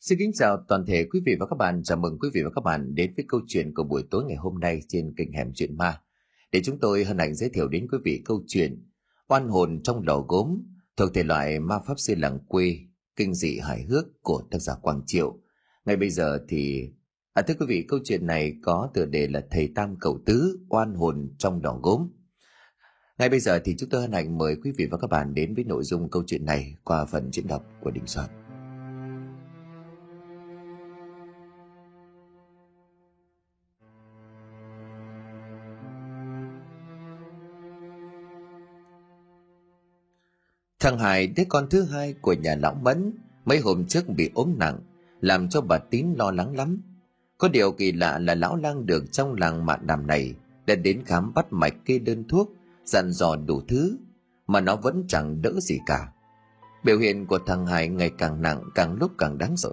Xin kính chào toàn thể quý vị và các bạn. Chào mừng quý vị và các bạn đến với câu chuyện của buổi tối ngày hôm nay trên kênh Hẻm Chuyện Ma. Để chúng tôi hân hạnh giới thiệu đến quý vị câu chuyện Oan hồn trong lò gốm thuộc thể loại ma pháp sư làng quê, kinh dị hài hước của tác giả Quang Triệu. Ngay bây giờ thì À, thưa quý vị, câu chuyện này có tựa đề là Thầy Tam Cầu Tứ, oan hồn trong lò gốm. Ngay bây giờ thì chúng tôi hân hạnh mời quý vị và các bạn đến với nội dung câu chuyện này qua phần diễn đọc của Đình Soạn. Thằng Hải, đứa con thứ hai của nhà lão Mẫn, mấy hôm trước bị ốm nặng, làm cho bà Tín lo lắng lắm. Có điều kỳ lạ là lão lang được trong làng mạn đàm này đã đến khám bắt mạch kê đơn thuốc, dặn dò đủ thứ, mà nó vẫn chẳng đỡ gì cả. Biểu hiện của thằng Hải ngày càng nặng, càng lúc càng đáng sợ.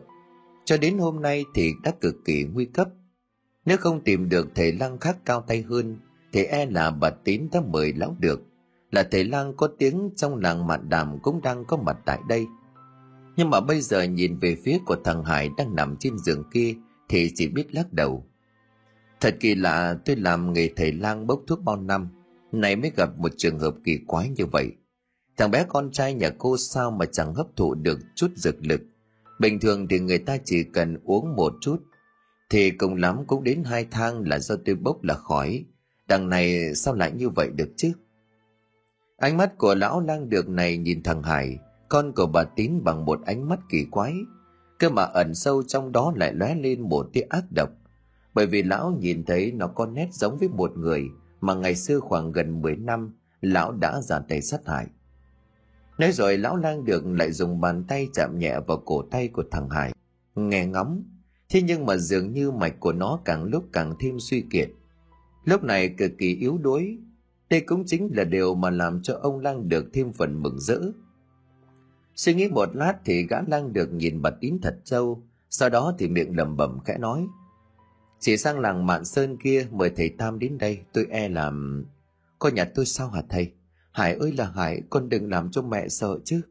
Cho đến hôm nay thì đã cực kỳ nguy cấp. Nếu không tìm được thầy lang khác cao tay hơn, thì e là bà Tín đã mời lão được là thầy lang có tiếng trong làng mạn đàm cũng đang có mặt tại đây. Nhưng mà bây giờ nhìn về phía của thằng hải đang nằm trên giường kia thì chỉ biết lắc đầu. Thật kỳ lạ, tôi làm nghề thầy lang bốc thuốc bao năm, nay mới gặp một trường hợp kỳ quái như vậy. Thằng bé con trai nhà cô sao mà chẳng hấp thụ được chút dược lực? Bình thường thì người ta chỉ cần uống một chút. Thì cùng lắm cũng đến hai thang là do tôi bốc là khỏi. Đằng này sao lại như vậy được chứ? Ánh mắt của lão lang được này nhìn thằng Hải, con của bà Tín bằng một ánh mắt kỳ quái, cơ mà ẩn sâu trong đó lại lóe lên một tia ác độc. Bởi vì lão nhìn thấy nó có nét giống với một người mà ngày xưa khoảng gần 10 năm lão đã ra tay sát hại. Nói rồi lão lang được lại dùng bàn tay chạm nhẹ vào cổ tay của thằng Hải, nghe ngóng. Thế nhưng mà dường như mạch của nó càng lúc càng thêm suy kiệt. Lúc này cực kỳ yếu đuối, đây cũng chính là điều mà làm cho ông Lang được thêm phần mừng rỡ. Suy nghĩ một lát thì gã Lang được nhìn bà Tín thật sâu, sau đó thì miệng lẩm bẩm khẽ nói. Chỉ sang làng Mạn Sơn kia mời thầy Tam đến đây, tôi e làm... Con nhà tôi sao hả thầy? Hải ơi là Hải, con đừng làm cho mẹ sợ chứ.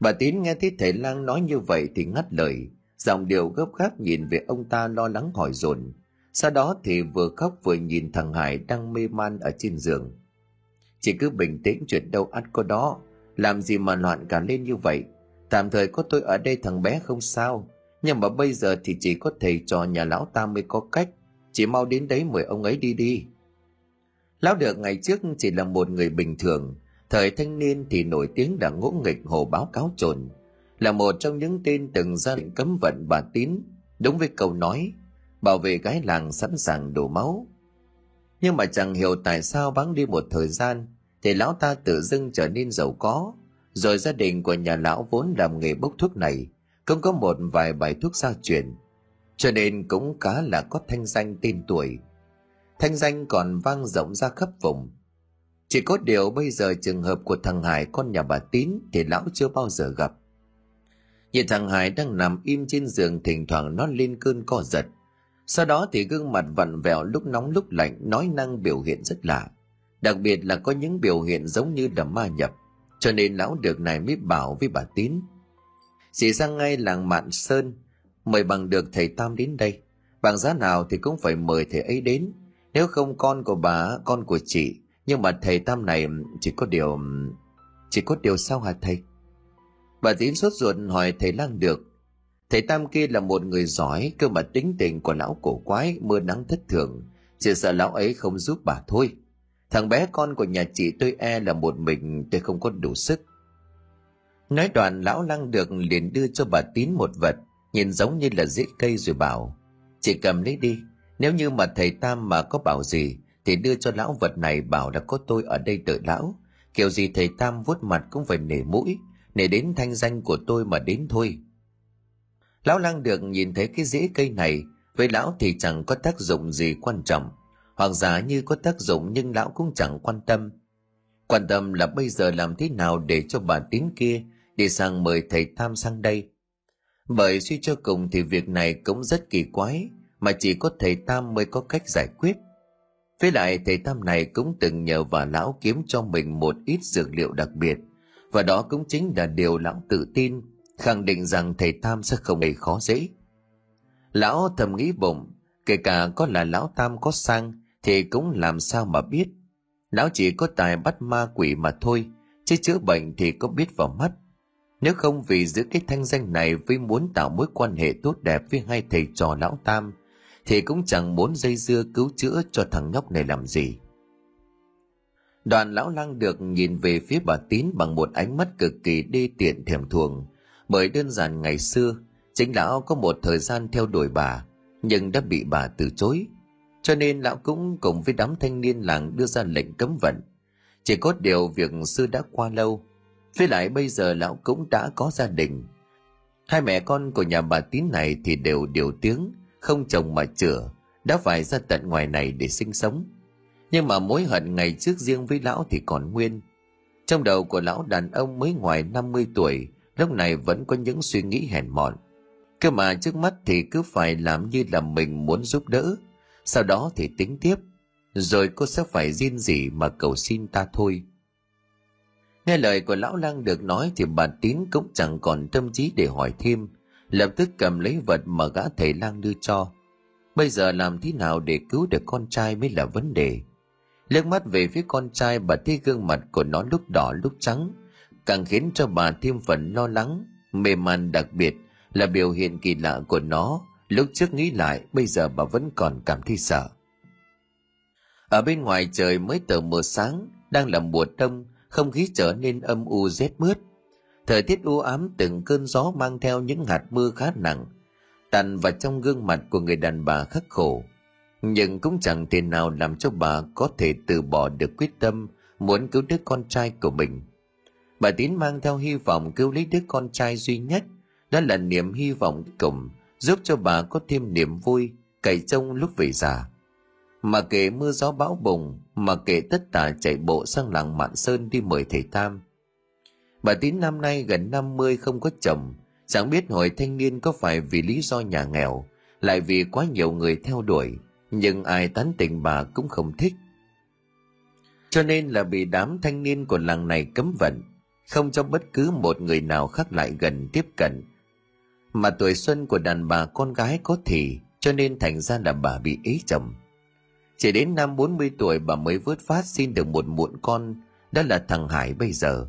Bà Tín nghe thấy thầy Lang nói như vậy thì ngắt lời, giọng điệu gấp gáp nhìn về ông ta lo lắng hỏi dồn sau đó thì vừa khóc vừa nhìn thằng Hải đang mê man ở trên giường. Chỉ cứ bình tĩnh chuyện đâu ăn có đó, làm gì mà loạn cả lên như vậy. Tạm thời có tôi ở đây thằng bé không sao, nhưng mà bây giờ thì chỉ có thầy trò nhà lão ta mới có cách, chỉ mau đến đấy mời ông ấy đi đi. Lão được ngày trước chỉ là một người bình thường, thời thanh niên thì nổi tiếng là ngỗ nghịch hồ báo cáo trồn, là một trong những tên từng ra lệnh cấm vận bà tín, đúng với câu nói bảo vệ gái làng sẵn sàng đổ máu. Nhưng mà chẳng hiểu tại sao bắn đi một thời gian, thì lão ta tự dưng trở nên giàu có, rồi gia đình của nhà lão vốn làm nghề bốc thuốc này, cũng có một vài bài thuốc gia truyền, cho nên cũng khá là có thanh danh tên tuổi. Thanh danh còn vang rộng ra khắp vùng. Chỉ có điều bây giờ trường hợp của thằng Hải con nhà bà Tín thì lão chưa bao giờ gặp. Nhìn thằng Hải đang nằm im trên giường thỉnh thoảng nó lên cơn co giật, sau đó thì gương mặt vặn vẹo lúc nóng lúc lạnh, nói năng biểu hiện rất lạ. Đặc biệt là có những biểu hiện giống như đầm ma nhập. Cho nên lão được này mới bảo với bà tín, Dì sang ngay làng mạn sơn, mời bằng được thầy tam đến đây. Bằng giá nào thì cũng phải mời thầy ấy đến. Nếu không con của bà, con của chị. Nhưng mà thầy tam này, chỉ có điều, chỉ có điều sao hả thầy? Bà tín sốt ruột hỏi thầy lang được Thầy Tam kia là một người giỏi, cơ mà tính tình của lão cổ quái, mưa nắng thất thường. Chỉ sợ lão ấy không giúp bà thôi. Thằng bé con của nhà chị tôi e là một mình tôi không có đủ sức. Nói đoạn lão lăng được liền đưa cho bà tín một vật, nhìn giống như là rễ cây rồi bảo. Chị cầm lấy đi, nếu như mà thầy Tam mà có bảo gì, thì đưa cho lão vật này bảo là có tôi ở đây đợi lão. Kiểu gì thầy Tam vuốt mặt cũng phải nể mũi, nể đến thanh danh của tôi mà đến thôi. Lão lang được nhìn thấy cái rễ cây này, với lão thì chẳng có tác dụng gì quan trọng, hoặc giả như có tác dụng nhưng lão cũng chẳng quan tâm. Quan tâm là bây giờ làm thế nào để cho bà tín kia đi sang mời thầy Tam sang đây. Bởi suy cho cùng thì việc này cũng rất kỳ quái, mà chỉ có thầy Tam mới có cách giải quyết. Với lại thầy Tam này cũng từng nhờ và lão kiếm cho mình một ít dược liệu đặc biệt, và đó cũng chính là điều lão tự tin khẳng định rằng thầy Tam sẽ không gây khó dễ. Lão thầm nghĩ bụng, kể cả có là lão Tam có sang thì cũng làm sao mà biết. Lão chỉ có tài bắt ma quỷ mà thôi, chứ chữa bệnh thì có biết vào mắt. Nếu không vì giữ cái thanh danh này với muốn tạo mối quan hệ tốt đẹp với hai thầy trò lão Tam, thì cũng chẳng muốn dây dưa cứu chữa cho thằng nhóc này làm gì. Đoàn lão lăng được nhìn về phía bà Tín bằng một ánh mắt cực kỳ đê tiện thèm thuồng, bởi đơn giản ngày xưa, chính lão có một thời gian theo đuổi bà, nhưng đã bị bà từ chối. Cho nên lão cũng cùng với đám thanh niên làng đưa ra lệnh cấm vận. Chỉ có điều việc xưa đã qua lâu, với lại bây giờ lão cũng đã có gia đình. Hai mẹ con của nhà bà Tín này thì đều điều tiếng, không chồng mà chữa, đã phải ra tận ngoài này để sinh sống. Nhưng mà mối hận ngày trước riêng với lão thì còn nguyên. Trong đầu của lão đàn ông mới ngoài 50 tuổi, lúc này vẫn có những suy nghĩ hèn mọn. Cơ mà trước mắt thì cứ phải làm như là mình muốn giúp đỡ, sau đó thì tính tiếp, rồi cô sẽ phải riêng gì mà cầu xin ta thôi. Nghe lời của lão lang được nói thì bà Tín cũng chẳng còn tâm trí để hỏi thêm, lập tức cầm lấy vật mà gã thầy lang đưa cho. Bây giờ làm thế nào để cứu được con trai mới là vấn đề. Liếc mắt về phía con trai bà thấy gương mặt của nó lúc đỏ lúc trắng, càng khiến cho bà thêm phần lo lắng, mê man đặc biệt là biểu hiện kỳ lạ của nó, lúc trước nghĩ lại bây giờ bà vẫn còn cảm thấy sợ. Ở bên ngoài trời mới tờ mờ sáng, đang là mùa đông, không khí trở nên âm u rét mướt. Thời tiết u ám từng cơn gió mang theo những hạt mưa khá nặng, tàn vào trong gương mặt của người đàn bà khắc khổ. Nhưng cũng chẳng thể nào làm cho bà có thể từ bỏ được quyết tâm muốn cứu đứa con trai của mình. Bà Tín mang theo hy vọng cứu lấy đứa con trai duy nhất, đó là niềm hy vọng cùng, giúp cho bà có thêm niềm vui, cày trông lúc về già. Mà kể mưa gió bão bùng, mà kể tất cả chạy bộ sang làng Mạn Sơn đi mời thầy Tam. Bà Tín năm nay gần 50 không có chồng, chẳng biết hồi thanh niên có phải vì lý do nhà nghèo, lại vì quá nhiều người theo đuổi, nhưng ai tán tỉnh bà cũng không thích. Cho nên là bị đám thanh niên của làng này cấm vận, không cho bất cứ một người nào khác lại gần tiếp cận. Mà tuổi xuân của đàn bà con gái có thì, cho nên thành ra là bà bị ế chồng. Chỉ đến năm 40 tuổi bà mới vớt phát xin được một muộn con, đó là thằng Hải bây giờ.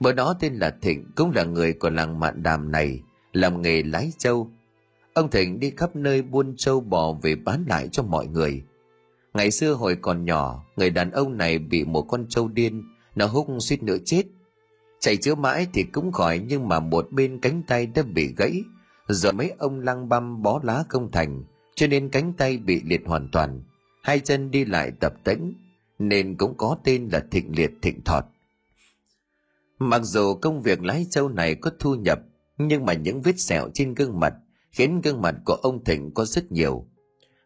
Bữa đó tên là Thịnh cũng là người của làng mạn đàm này, làm nghề lái trâu. Ông Thịnh đi khắp nơi buôn trâu bò về bán lại cho mọi người. Ngày xưa hồi còn nhỏ, người đàn ông này bị một con trâu điên, nó húc suýt nữa chết. Chạy chữa mãi thì cũng khỏi nhưng mà một bên cánh tay đã bị gãy, rồi mấy ông lăng băm bó lá không thành, cho nên cánh tay bị liệt hoàn toàn. Hai chân đi lại tập tễnh nên cũng có tên là thịnh liệt thịnh thọt. Mặc dù công việc lái trâu này có thu nhập nhưng mà những vết sẹo trên gương mặt khiến gương mặt của ông thịnh có rất nhiều.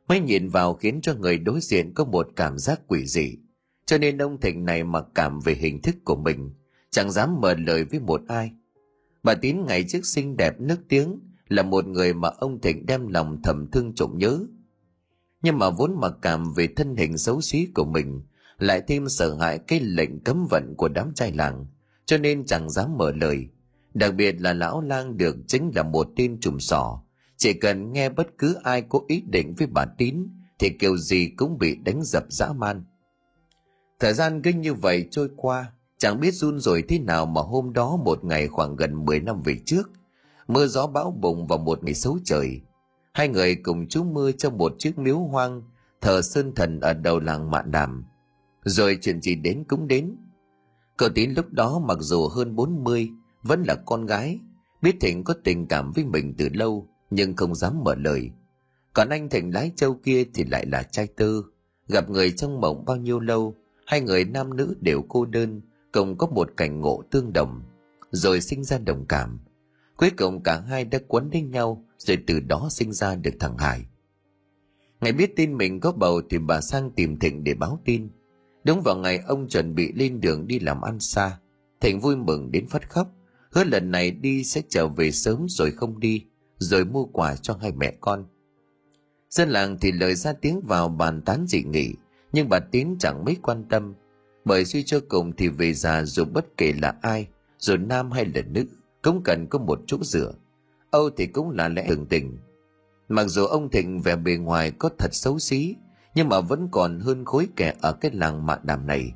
Mới nhìn vào khiến cho người đối diện có một cảm giác quỷ dị cho nên ông thịnh này mặc cảm về hình thức của mình chẳng dám mở lời với một ai. Bà tín ngày trước xinh đẹp nước tiếng, là một người mà ông thịnh đem lòng thầm thương trộm nhớ. Nhưng mà vốn mặc cảm về thân hình xấu xí của mình, lại thêm sợ hãi cái lệnh cấm vận của đám trai làng, cho nên chẳng dám mở lời. Đặc biệt là lão lang được chính là một tên trùm sỏ. Chỉ cần nghe bất cứ ai có ý định với bà tín, thì kiểu gì cũng bị đánh dập dã man. Thời gian cứ như vậy trôi qua chẳng biết run rồi thế nào mà hôm đó một ngày khoảng gần 10 năm về trước mưa gió bão bùng vào một ngày xấu trời Hai người cùng trú mưa trong một chiếc miếu hoang, thờ sơn thần ở đầu làng Mạn Đàm. Rồi chuyện gì đến cũng đến. Cờ tín lúc đó mặc dù hơn 40, vẫn là con gái, biết Thịnh có tình cảm với mình từ lâu, nhưng không dám mở lời. Còn anh Thịnh lái châu kia thì lại là trai tư, gặp người trong mộng bao nhiêu lâu, hai người nam nữ đều cô đơn, cùng có một cảnh ngộ tương đồng, rồi sinh ra đồng cảm. Cuối cùng cả hai đã quấn đến nhau, rồi từ đó sinh ra được thằng Hải. Ngày biết tin mình có bầu thì bà sang tìm Thịnh để báo tin. Đúng vào ngày ông chuẩn bị lên đường đi làm ăn xa, Thịnh vui mừng đến phát khóc, hứa lần này đi sẽ trở về sớm rồi không đi, rồi mua quà cho hai mẹ con. Dân làng thì lời ra tiếng vào bàn tán dị nghị, nhưng bà Tín chẳng mấy quan tâm, bởi suy cho cùng thì về già dù bất kể là ai, dù nam hay là nữ, cũng cần có một chỗ dựa. Âu thì cũng là lẽ thường tình. Mặc dù ông thịnh vẻ bề ngoài có thật xấu xí nhưng mà vẫn còn hơn khối kẻ ở cái làng mạ đàm này.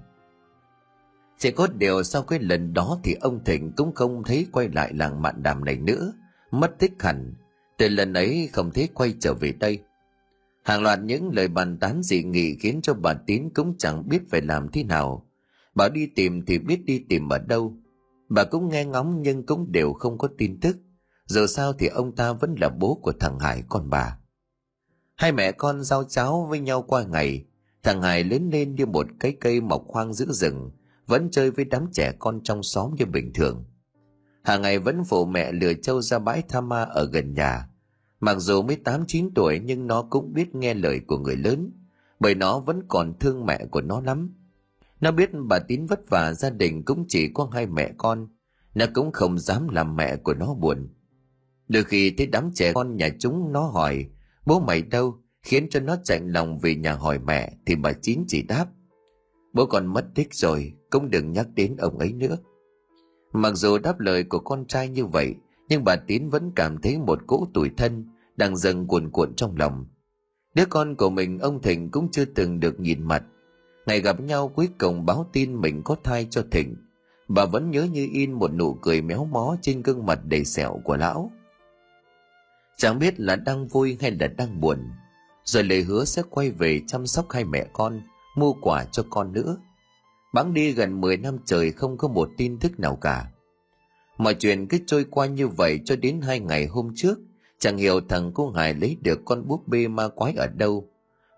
Chỉ có điều sau cái lần đó thì ông thịnh cũng không thấy quay lại làng mạn đàm này nữa. Mất tích hẳn. Từ lần ấy không thấy quay trở về đây hàng loạt những lời bàn tán dị nghị khiến cho bà tín cũng chẳng biết phải làm thế nào. Bà đi tìm thì biết đi tìm ở đâu. Bà cũng nghe ngóng nhưng cũng đều không có tin tức. Dù sao thì ông ta vẫn là bố của thằng hải con bà. Hai mẹ con giao cháo với nhau qua ngày. Thằng hải lớn lên như một cái cây mọc hoang giữa rừng vẫn chơi với đám trẻ con trong xóm như bình thường. Hàng ngày vẫn phụ mẹ lừa trâu ra bãi tha ma ở gần nhà mặc dù mới tám, chín tuổi, nhưng nó cũng biết nghe lời của người lớn, bởi nó vẫn còn thương mẹ của nó lắm. Nó biết bà tín vất vả, gia đình cũng chỉ có hai mẹ con. Nó cũng không dám làm mẹ của nó buồn. Đôi khi thấy đám trẻ con nhà chúng nó hỏi, bố mày đâu? khiến cho nó chạy lòng về nhà hỏi mẹ, thì bà chín chỉ đáp, bố con mất tích rồi, cũng đừng nhắc đến ông ấy nữa. Mặc dù đáp lời của con trai như vậy nhưng bà tín vẫn cảm thấy một cỗ tủi thân đang dần cuồn cuộn trong lòng. Đứa con của mình, ông thịnh, cũng chưa từng được nhìn mặt. Ngày gặp nhau, cuối cùng báo tin mình có thai cho thịnh. Bà vẫn nhớ như in một nụ cười méo mó trên gương mặt đầy sẹo của lão. Chẳng biết là đang vui hay là đang buồn, rồi lời hứa sẽ quay về chăm sóc hai mẹ con, mua quà cho con nữa. Bắn đi gần 10 năm trời không có một tin tức nào cả mọi chuyện cứ trôi qua như vậy cho đến hai ngày hôm trước. Chẳng hiểu thằng cô hải lấy được con búp bê ma quái ở đâu.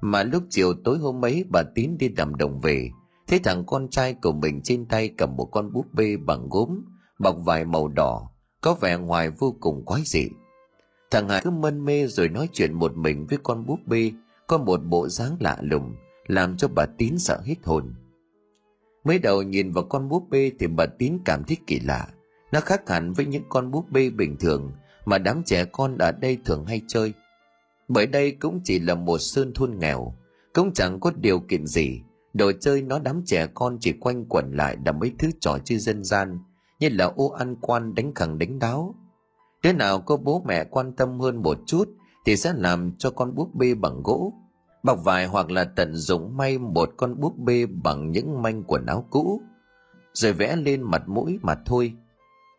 Mà lúc chiều tối hôm ấy, bà tín đi làm đồng về. Thấy thằng con trai của mình trên tay cầm một con búp bê bằng gốm, bọc vải màu đỏ, có vẻ ngoài vô cùng quái dị. Thằng hải cứ mân mê rồi nói chuyện một mình với con búp bê, có một bộ dáng lạ lùng, làm cho bà tín sợ hết hồn. Mới đầu nhìn vào con búp bê thì bà tín cảm thấy kỳ lạ nó khác hẳn với những con búp bê bình thường mà đám trẻ con ở đây thường hay chơi. Bởi đây cũng chỉ là một sơn thôn nghèo, cũng chẳng có điều kiện gì. Đồ chơi nó đám trẻ con chỉ quanh quẩn lại là mấy thứ trò chơi dân gian, như là ô ăn quan đánh khẳng đánh đáo. Đứa nào có bố mẹ quan tâm hơn một chút thì sẽ làm cho con búp bê bằng gỗ, bọc vải hoặc là tận dụng may một con búp bê bằng những manh quần áo cũ, rồi vẽ lên mặt mũi mà thôi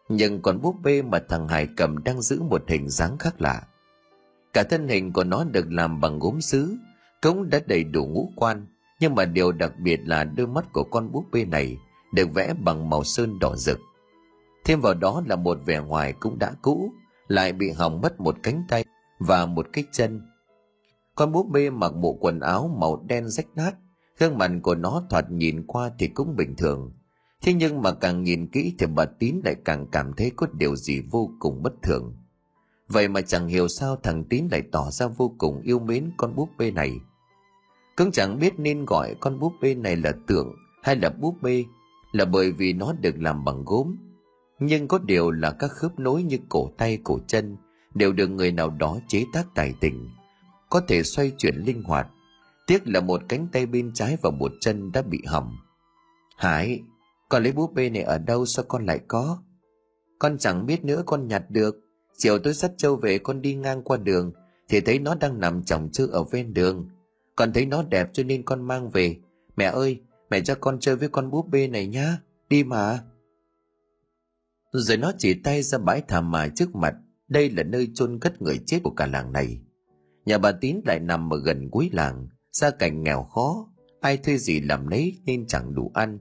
nhưng con búp bê mà thằng hải cầm đang giữ một hình dáng khác lạ. Cả thân hình của nó được làm bằng gốm sứ, cũng đã đầy đủ ngũ quan. Nhưng mà điều đặc biệt là đôi mắt của con búp bê này được vẽ bằng màu sơn đỏ rực. Thêm vào đó là một vẻ ngoài cũng đã cũ, lại bị hỏng mất một cánh tay và một cái chân. Con búp bê mặc bộ quần áo màu đen rách nát, gương mặt của nó thoạt nhìn qua thì cũng bình thường thế nhưng mà càng nhìn kỹ thì bà tín lại càng cảm thấy có điều gì vô cùng bất thường. Vậy mà chẳng hiểu sao thằng tín lại tỏ ra vô cùng yêu mến con búp bê này. Cũng chẳng biết nên gọi con búp bê này là tượng hay là búp bê là bởi vì nó được làm bằng gốm. Nhưng có điều là các khớp nối như cổ tay, cổ chân đều được người nào đó chế tác tài tình, có thể xoay chuyển linh hoạt. Tiếc là một cánh tay bên trái và một chân đã bị hỏng. Hải con lấy búp bê này ở đâu sao con lại có? Con chẳng biết nữa con nhặt được. Chiều tôi dắt châu về, con đi ngang qua đường, thì thấy nó đang nằm chồng chữ ở ven đường. Con thấy nó đẹp cho nên con mang về. Mẹ ơi, mẹ cho con chơi với con búp bê này nhá. Đi mà. Rồi nó chỉ tay ra bãi thảm mà trước mặt. Đây là nơi chôn cất người chết của cả làng này. Nhà bà tín lại nằm ở gần cuối làng. Gia cảnh nghèo khó. Ai thuê gì làm nấy nên chẳng đủ ăn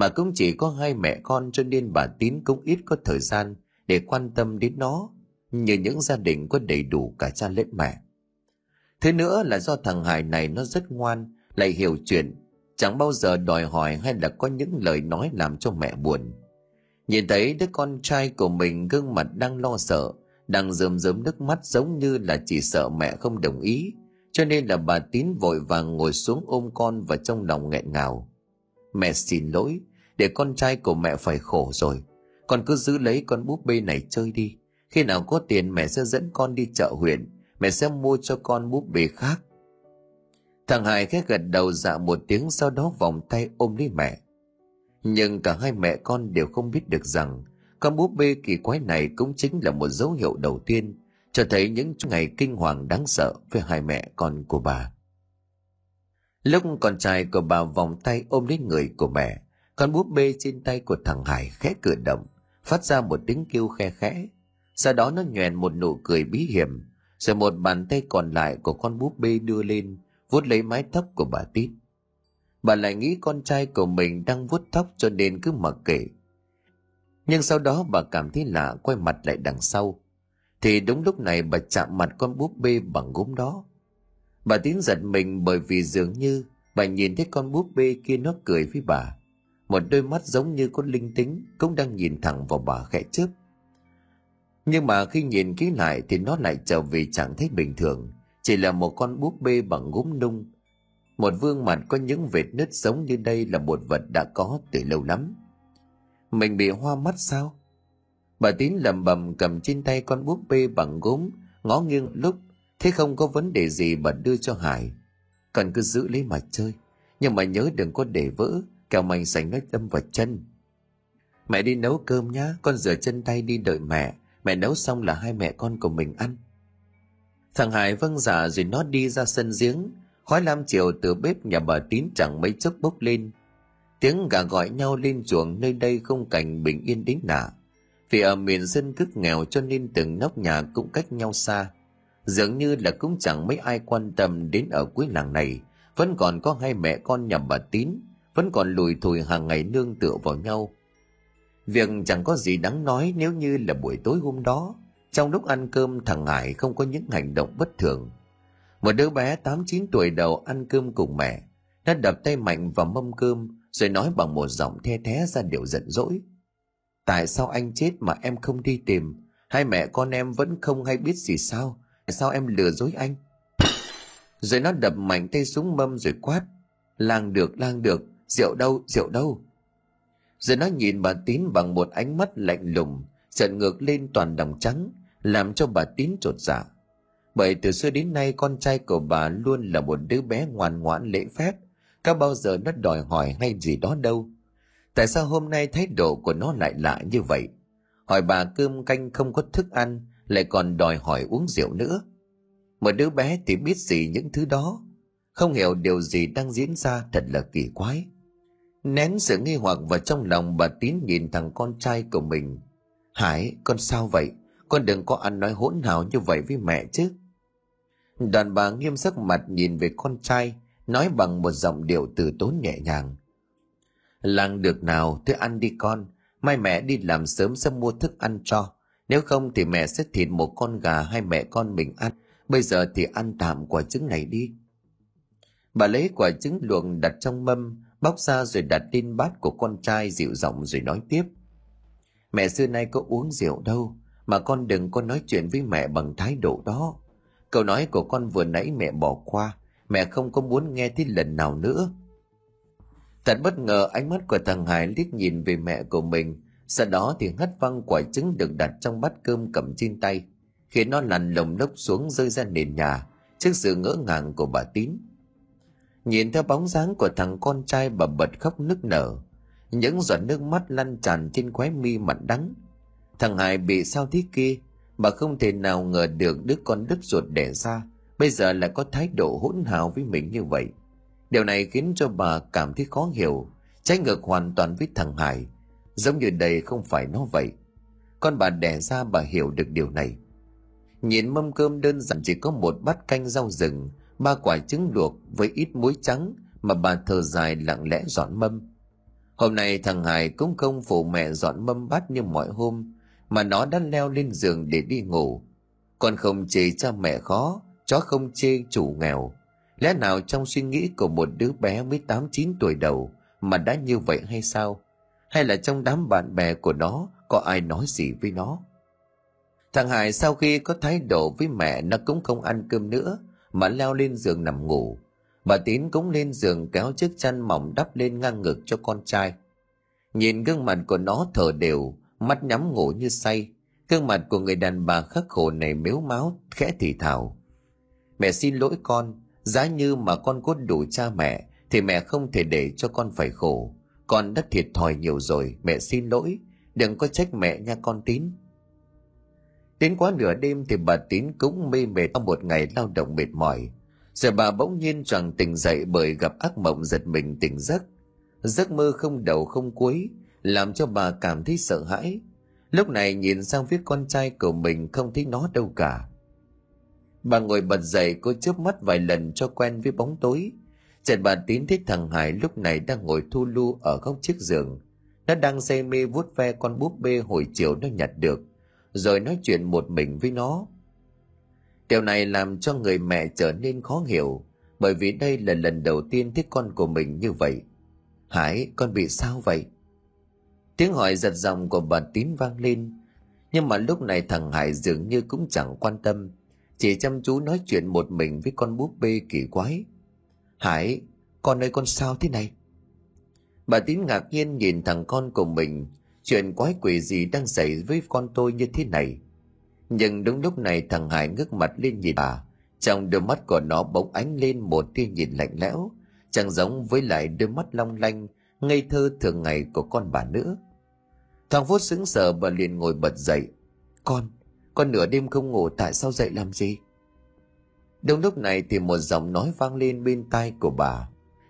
mà cũng chỉ có hai mẹ con cho nên bà tín cũng ít có thời gian để quan tâm đến nó, như những gia đình có đầy đủ cả cha lẫn mẹ. Thế nữa là do thằng hải này nó rất ngoan, lại hiểu chuyện, chẳng bao giờ đòi hỏi hay là có những lời nói làm cho mẹ buồn. Nhìn thấy đứa con trai của mình gương mặt đang lo sợ, đang rơm rớm nước mắt giống như là chỉ sợ mẹ không đồng ý, cho nên là bà tín vội vàng ngồi xuống ôm con và trong lòng nghẹn ngào. Mẹ xin lỗi để con trai của mẹ phải khổ rồi. Con cứ giữ lấy con búp bê này chơi đi. Khi nào có tiền mẹ sẽ dẫn con đi chợ huyện. Mẹ sẽ mua cho con búp bê khác. Thằng hải khẽ gật đầu dạ một tiếng sau đó vòng tay ôm lấy mẹ. Nhưng cả hai mẹ con đều không biết được rằng con búp bê kỳ quái này cũng chính là một dấu hiệu đầu tiên cho thấy những ngày kinh hoàng đáng sợ với hai mẹ con của bà. Lúc con trai của bà vòng tay ôm lấy người của mẹ, con búp bê trên tay của thằng Hải khẽ cử động, phát ra một tiếng kêu khe khẽ. Sau đó nó nhoèn một nụ cười bí hiểm, rồi một bàn tay còn lại của con búp bê đưa lên, vuốt lấy mái tóc của bà Tít. Bà lại nghĩ con trai của mình đang vuốt tóc cho nên cứ mặc kệ. Nhưng sau đó bà cảm thấy lạ quay mặt lại đằng sau. Thì đúng lúc này bà chạm mặt con búp bê bằng gốm đó. Bà tín giật mình bởi vì dường như bà nhìn thấy con búp bê kia nó cười với bà. Một đôi mắt giống như con linh tính cũng đang nhìn thẳng vào bà khẽ chớp. Nhưng mà khi nhìn kỹ lại thì nó lại trở về trạng thái bình thường, chỉ là một con búp bê bằng gốm nung. Một vương mặt có những vệt nứt giống như đây là một vật đã có từ lâu lắm. Mình bị hoa mắt sao? Bà Tín lầm bầm cầm trên tay con búp bê bằng gốm, ngó nghiêng lúc, thế không có vấn đề gì bà đưa cho Hải. cần cứ giữ lấy mà chơi, nhưng mà nhớ đừng có để vỡ, kẻo mảnh sành nó đâm vào chân. Mẹ đi nấu cơm nhá, con rửa chân tay đi đợi mẹ, mẹ nấu xong là hai mẹ con của mình ăn. Thằng Hải vâng dạ rồi nó đi ra sân giếng, khói lam chiều từ bếp nhà bà Tín chẳng mấy chốc bốc lên. Tiếng gà gọi nhau lên chuồng nơi đây không cảnh bình yên đến nạ. Vì ở miền dân thức nghèo cho nên từng nóc nhà cũng cách nhau xa. Dường như là cũng chẳng mấy ai quan tâm đến ở cuối làng này. Vẫn còn có hai mẹ con nhà bà Tín, vẫn còn lùi thùi hàng ngày nương tựa vào nhau. Việc chẳng có gì đáng nói nếu như là buổi tối hôm đó, trong lúc ăn cơm thằng Hải không có những hành động bất thường. Một đứa bé 8-9 tuổi đầu ăn cơm cùng mẹ, nó đập tay mạnh vào mâm cơm rồi nói bằng một giọng the thé ra điều giận dỗi. Tại sao anh chết mà em không đi tìm? Hai mẹ con em vẫn không hay biết gì sao? Tại sao em lừa dối anh? Rồi nó đập mạnh tay súng mâm rồi quát. Lang được, lang được, rượu đâu, rượu đâu? Rồi nó nhìn bà Tín bằng một ánh mắt lạnh lùng, trợn ngược lên toàn đồng trắng, làm cho bà Tín trột dạ. Bởi từ xưa đến nay con trai của bà luôn là một đứa bé ngoan ngoãn lễ phép, có bao giờ nó đòi hỏi hay gì đó đâu. Tại sao hôm nay thái độ của nó lại lạ như vậy? Hỏi bà cơm canh không có thức ăn, lại còn đòi hỏi uống rượu nữa. Một đứa bé thì biết gì những thứ đó, không hiểu điều gì đang diễn ra thật là kỳ quái. Nén sự nghi hoặc vào trong lòng bà Tín nhìn thằng con trai của mình. Hải, con sao vậy? Con đừng có ăn nói hỗn hào như vậy với mẹ chứ. Đoàn bà nghiêm sắc mặt nhìn về con trai, nói bằng một giọng điệu từ tốn nhẹ nhàng. Làng được nào, thôi ăn đi con, mai mẹ đi làm sớm sẽ mua thức ăn cho. Nếu không thì mẹ sẽ thịt một con gà hay mẹ con mình ăn. Bây giờ thì ăn tạm quả trứng này đi. Bà lấy quả trứng luộc đặt trong mâm, bóc ra rồi đặt lên bát của con trai dịu giọng rồi nói tiếp. Mẹ xưa nay có uống rượu đâu, mà con đừng có nói chuyện với mẹ bằng thái độ đó. Câu nói của con vừa nãy mẹ bỏ qua, mẹ không có muốn nghe thêm lần nào nữa. Thật bất ngờ ánh mắt của thằng Hải liếc nhìn về mẹ của mình, sau đó thì hất văng quả trứng được đặt trong bát cơm cầm trên tay, khiến nó lăn lồng lốc xuống rơi ra nền nhà trước sự ngỡ ngàng của bà Tín. Nhìn theo bóng dáng của thằng con trai bà bật khóc nức nở, những giọt nước mắt lăn tràn trên khóe mi mặt đắng. Thằng Hải bị sao thế kia, bà không thể nào ngờ được đứa con đứt ruột đẻ ra, bây giờ lại có thái độ hỗn hào với mình như vậy. Điều này khiến cho bà cảm thấy khó hiểu, trái ngược hoàn toàn với thằng Hải, giống như đây không phải nó vậy. Con bà đẻ ra bà hiểu được điều này. Nhìn mâm cơm đơn giản chỉ có một bát canh rau rừng, ba quả trứng luộc với ít muối trắng mà bà thờ dài lặng lẽ dọn mâm. Hôm nay thằng Hải cũng không phụ mẹ dọn mâm bát như mọi hôm, mà nó đã leo lên giường để đi ngủ. Con không chê cha mẹ khó, chó không chê chủ nghèo. Lẽ nào trong suy nghĩ của một đứa bé mới tám chín tuổi đầu mà đã như vậy hay sao? Hay là trong đám bạn bè của nó có ai nói gì với nó? Thằng Hải sau khi có thái độ với mẹ nó cũng không ăn cơm nữa mà leo lên giường nằm ngủ. Bà Tín cũng lên giường kéo chiếc chăn mỏng đắp lên ngang ngực cho con trai. Nhìn gương mặt của nó thở đều, mắt nhắm ngủ như say. Gương mặt của người đàn bà khắc khổ này mếu máu, khẽ thì thào. Mẹ xin lỗi con, giá như mà con có đủ cha mẹ, thì mẹ không thể để cho con phải khổ. Con đã thiệt thòi nhiều rồi, mẹ xin lỗi. đừng có trách mẹ nha con tín đến quá nửa đêm thì bà tín cũng mê mệt sau một ngày lao động mệt mỏi. Giờ bà bỗng nhiên choàng tỉnh dậy bởi gặp ác mộng giật mình tỉnh giấc. Giấc mơ không đầu không cuối, làm cho bà cảm thấy sợ hãi. Lúc này nhìn sang phía con trai của mình không thấy nó đâu cả. Bà ngồi bật dậy cô chớp mắt vài lần cho quen với bóng tối. Trần bà tín thấy thằng hải lúc này đang ngồi thu lu ở góc chiếc giường. Nó đang say mê vuốt ve con búp bê hồi chiều nó nhặt được rồi nói chuyện một mình với nó. Điều này làm cho người mẹ trở nên khó hiểu, bởi vì đây là lần đầu tiên thấy con của mình như vậy. Hải, con bị sao vậy? Tiếng hỏi giật giọng của bà tín vang lên, nhưng mà lúc này thằng hải dường như cũng chẳng quan tâm, chỉ chăm chú nói chuyện một mình với con búp bê kỳ quái. Hải, con ơi, con sao thế này? Bà tín ngạc nhiên nhìn thằng con của mình chuyện quái quỷ gì đang xảy với con tôi như thế này? Nhưng đúng lúc này thằng hải ngước mặt lên nhìn bà. Trong đôi mắt của nó bỗng ánh lên một tia nhìn lạnh lẽo, chẳng giống với lại đôi mắt long lanh, ngây thơ thường ngày của con bà nữa thằng phút sững sờ và liền ngồi bật dậy. Con con nửa đêm không ngủ, tại sao dậy làm gì? Đúng lúc này thì một giọng nói vang lên bên tai của bà,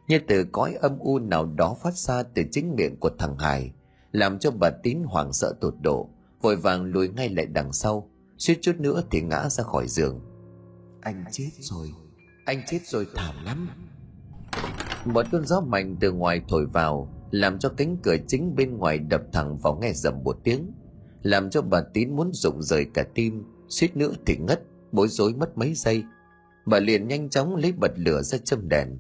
như từ cõi âm u nào đó phát ra từ chính miệng của thằng hải làm cho bà tín hoảng sợ tột độ vội vàng lùi ngay lại đằng sau suýt chút nữa thì ngã ra khỏi giường. Anh chết rồi. Anh chết rồi thảm lắm. Một cơn gió mạnh từ ngoài thổi vào làm cho cánh cửa chính bên ngoài đập thẳng vào nghe dầm một tiếng làm cho bà tín muốn rụng rời cả tim suýt nữa thì ngất bối rối mất mấy giây. Bà liền nhanh chóng lấy bật lửa ra châm đèn.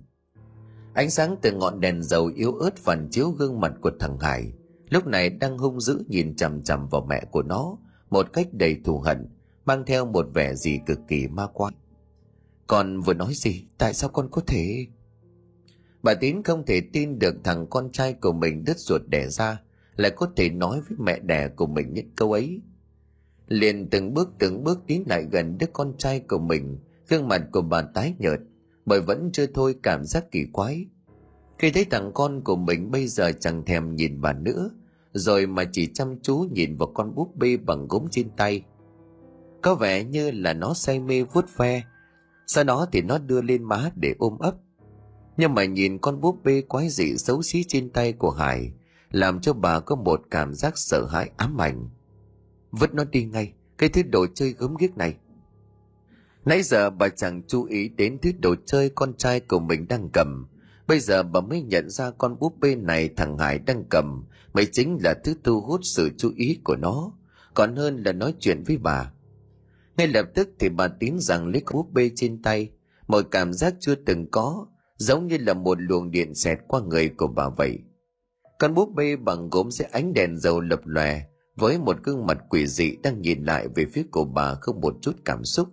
Ánh sáng từ ngọn đèn dầu yếu ớt phản chiếu gương mặt của thằng hải lúc này đang hung dữ nhìn chằm chằm vào mẹ của nó, một cách đầy thù hận, mang theo một vẻ gì cực kỳ ma quái. Con vừa nói gì? Tại sao con có thể? Bà tín không thể tin được thằng con trai của mình đứt ruột đẻ ra, lại có thể nói với mẹ đẻ của mình những câu ấy. Liền từng bước từng bước tiến lại gần đứa con trai của mình, gương mặt của bà tái nhợt, bởi vẫn chưa thôi cảm giác kỳ quái. Khi thấy thằng con của mình bây giờ chẳng thèm nhìn bà nữa rồi mà chỉ chăm chú nhìn vào con búp bê bằng gốm trên tay. Có vẻ như là nó say mê vuốt ve. Sau đó thì nó đưa lên má để ôm ấp. Nhưng mà nhìn con búp bê quái dị xấu xí trên tay của hải, làm cho bà có một cảm giác sợ hãi ám ảnh. Vứt nó đi ngay, cái thứ đồ chơi gớm ghiếc này. Nãy giờ bà chẳng chú ý đến thứ đồ chơi con trai của mình đang cầm. Bây giờ bà mới nhận ra con búp bê này thằng hải đang cầm. Mày chính là thứ thu hút sự chú ý của nó. Còn hơn là nói chuyện với bà. Ngay lập tức thì bà tín rằng lấy búp bê trên tay, một cảm giác chưa từng có, giống như là một luồng điện xẹt qua người của bà vậy. Con búp bê bằng gốm sẽ ánh đèn dầu lập lòe, với một gương mặt quỷ dị đang nhìn lại về phía của bà không một chút cảm xúc.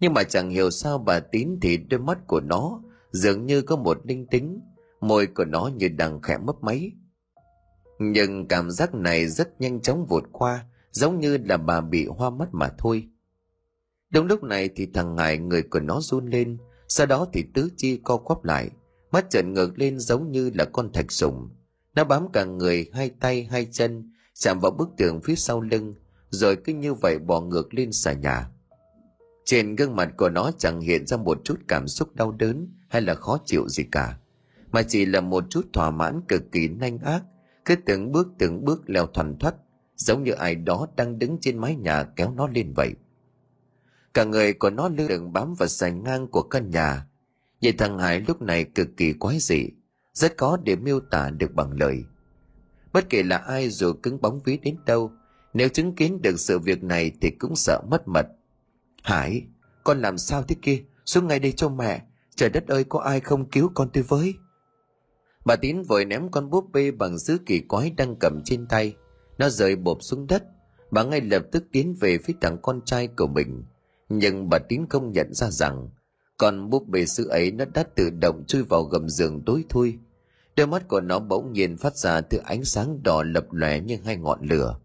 Nhưng mà chẳng hiểu sao bà tín thì đôi mắt của nó dường như có một linh tính, môi của nó như đang khẽ mấp máy nhưng cảm giác này rất nhanh chóng vụt qua, giống như là bà bị hoa mắt mà thôi. Đúng lúc này thì thằng ngài người của nó run lên, sau đó thì tứ chi co quắp lại, mắt trợn ngược lên giống như là con thạch sùng nó bám cả người, hai tay, hai chân, chạm vào bức tường phía sau lưng, rồi cứ như vậy bò ngược lên xà nhà. Trên gương mặt của nó chẳng hiện ra một chút cảm xúc đau đớn hay là khó chịu gì cả, mà chỉ là một chút thỏa mãn cực kỳ nanh ác cứ từng bước từng bước leo thoăn thoắt, giống như ai đó đang đứng trên mái nhà kéo nó lên vậy. Cả người của nó lưng đựng bám vào sành ngang của căn nhà. Vậy thằng hải lúc này cực kỳ quái dị, rất khó để miêu tả được bằng lời. Bất kể là ai dù cứng bóng ví đến đâu, nếu chứng kiến được sự việc này thì cũng sợ mất mật. Hải, con làm sao thế kia? Xuống ngay đây cho mẹ. Trời đất ơi, có ai không cứu con tôi với? Bà tín vội ném con búp bê bằng sứ kỳ quái đang cầm trên tay. Nó rơi bộp xuống đất. Bà ngay lập tức tiến về phía thằng con trai của mình. Nhưng bà tín không nhận ra rằng con búp bê sứ ấy nó đã tự động chui vào gầm giường tối thui. Đôi mắt của nó bỗng nhiên phát ra thứ ánh sáng đỏ lập lòe như hai ngọn lửa.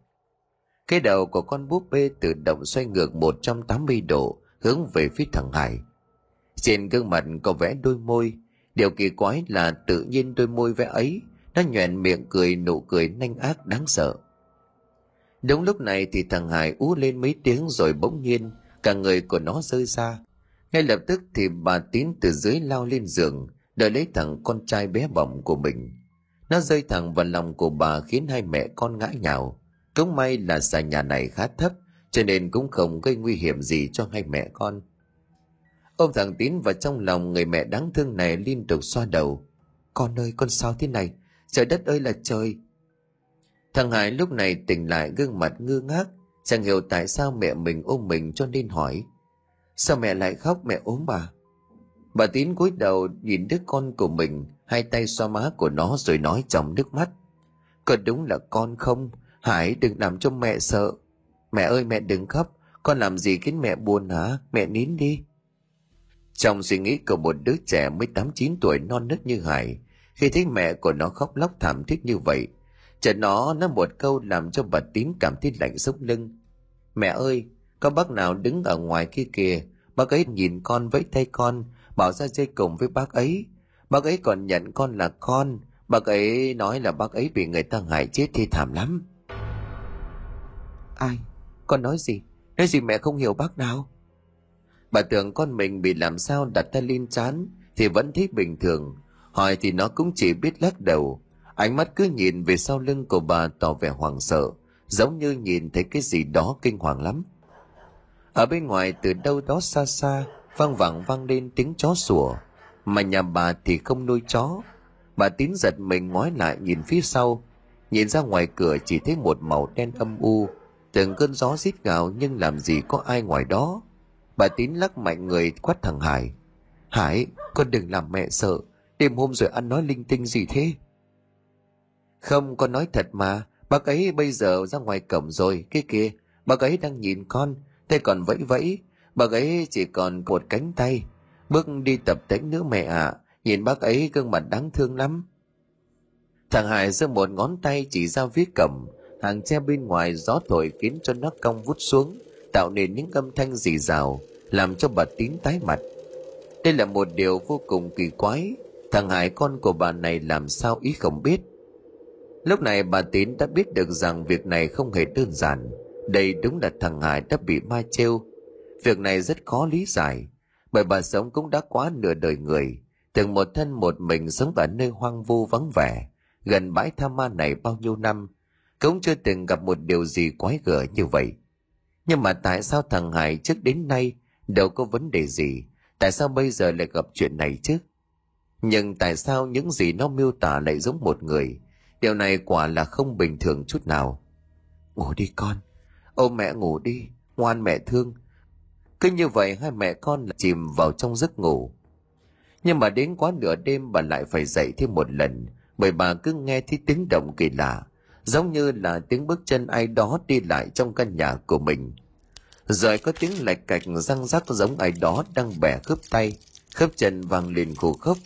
Cái đầu của con búp bê tự động xoay ngược 180 độ hướng về phía thằng Hải. Trên gương mặt có vẽ đôi môi, điều kỳ quái là tự nhiên đôi môi vẽ ấy, nó nhoẹn miệng cười nụ cười nanh ác đáng sợ. Đúng lúc này thì thằng Hải ú lên mấy tiếng rồi bỗng nhiên cả người của nó rơi ra. Ngay lập tức thì bà Tín từ dưới lao lên giường, đợi lấy thằng con trai bé bỏng của mình. Nó rơi thẳng vào lòng của bà khiến hai mẹ con ngã nhào. Cũng may là xà nhà này khá thấp, cho nên cũng không gây nguy hiểm gì cho hai mẹ con. Ôm thằng Tín vào trong lòng người mẹ đáng thương này liên tục xoa đầu. Con ơi, con sao thế này? Trời đất ơi là trời! Thằng Hải lúc này tỉnh lại gương mặt ngơ ngác, chẳng hiểu tại sao mẹ mình ôm mình cho nên hỏi. Sao mẹ lại khóc mẹ ốm bà? Bà Tín cúi đầu nhìn đứa con của mình, hai tay xoa má của nó rồi nói trong nước mắt. Có đúng là con không? Hải đừng làm cho mẹ sợ. Mẹ ơi mẹ đừng khóc, con làm gì khiến mẹ buồn hả? Mẹ nín đi. Trong suy nghĩ của một đứa trẻ mới tám chín tuổi non nớt như Hải, khi thấy mẹ của nó khóc lóc thảm thiết như vậy, chợt nó nói một câu làm cho bà Tín cảm thấy lạnh sống lưng. Mẹ ơi, có bác nào đứng ở ngoài kia kìa, bác ấy nhìn con với tay con, bảo ra dây cùng với bác ấy. Bác ấy còn nhận con là con, bác ấy nói là bác ấy bị người ta hại chết thì thảm lắm. Ai? Con nói gì? Nói gì mẹ không hiểu bác nào? Bà tưởng con mình bị làm sao đặt tay lên chán thì vẫn thấy bình thường. Hỏi thì nó cũng chỉ biết lắc đầu. Ánh mắt cứ nhìn về sau lưng của bà tỏ vẻ hoảng sợ, giống như nhìn thấy cái gì đó kinh hoàng lắm. Ở bên ngoài từ đâu đó xa xa, vang vẳng vang lên tiếng chó sủa, mà nhà bà thì không nuôi chó. Bà tín giật mình ngoái lại nhìn phía sau, nhìn ra ngoài cửa chỉ thấy một màu đen âm u, từng cơn gió rít gào nhưng làm gì có ai ngoài đó. Bà tín lắc mạnh người quát thằng Hải. Hải, con đừng làm mẹ sợ, đêm hôm rồi ăn nói linh tinh gì thế? Không, con nói thật mà, bác ấy bây giờ ra ngoài cổng rồi, cái kia, bác ấy đang nhìn con, tay còn vẫy vẫy, bác ấy chỉ còn một cánh tay, bước đi tập tễnh nữa mẹ ạ, à. nhìn bác ấy gương mặt đáng thương lắm. Thằng Hải giơ một ngón tay chỉ ra phía cổng, hàng tre bên ngoài gió thổi khiến cho nó cong vút xuống, tạo nên những âm thanh rì rào, làm cho bà tín tái mặt. Đây là một điều vô cùng kỳ quái, thằng Hải con của bà này làm sao ý không biết. Lúc này bà Tín đã biết được rằng việc này không hề đơn giản. Đây đúng là thằng Hải đã bị ma trêu. Việc này rất khó lý giải, bởi bà sống cũng đã quá nửa đời người, từng một thân một mình sống ở nơi hoang vu vắng vẻ, gần bãi tha ma này bao nhiêu năm, cũng chưa từng gặp một điều gì quái gở như vậy. Nhưng mà tại sao thằng Hải trước đến nay đâu có vấn đề gì, tại sao bây giờ lại gặp chuyện này chứ? Nhưng tại sao những gì nó miêu tả lại giống một người, Điều này quả là không bình thường chút nào. Ngủ đi con, ôm mẹ ngủ đi, ngoan mẹ thương. Cứ như vậy hai mẹ con là chìm vào trong giấc ngủ. Nhưng mà đến quá nửa đêm bà lại phải dậy thêm một lần, bởi bà cứ nghe thấy tiếng động kỳ lạ, giống như là tiếng bước chân ai đó đi lại trong căn nhà của mình. Rồi có tiếng lạch cạch răng rắc giống ai đó đang bẻ khớp tay, khớp chân vang lên khô khốc.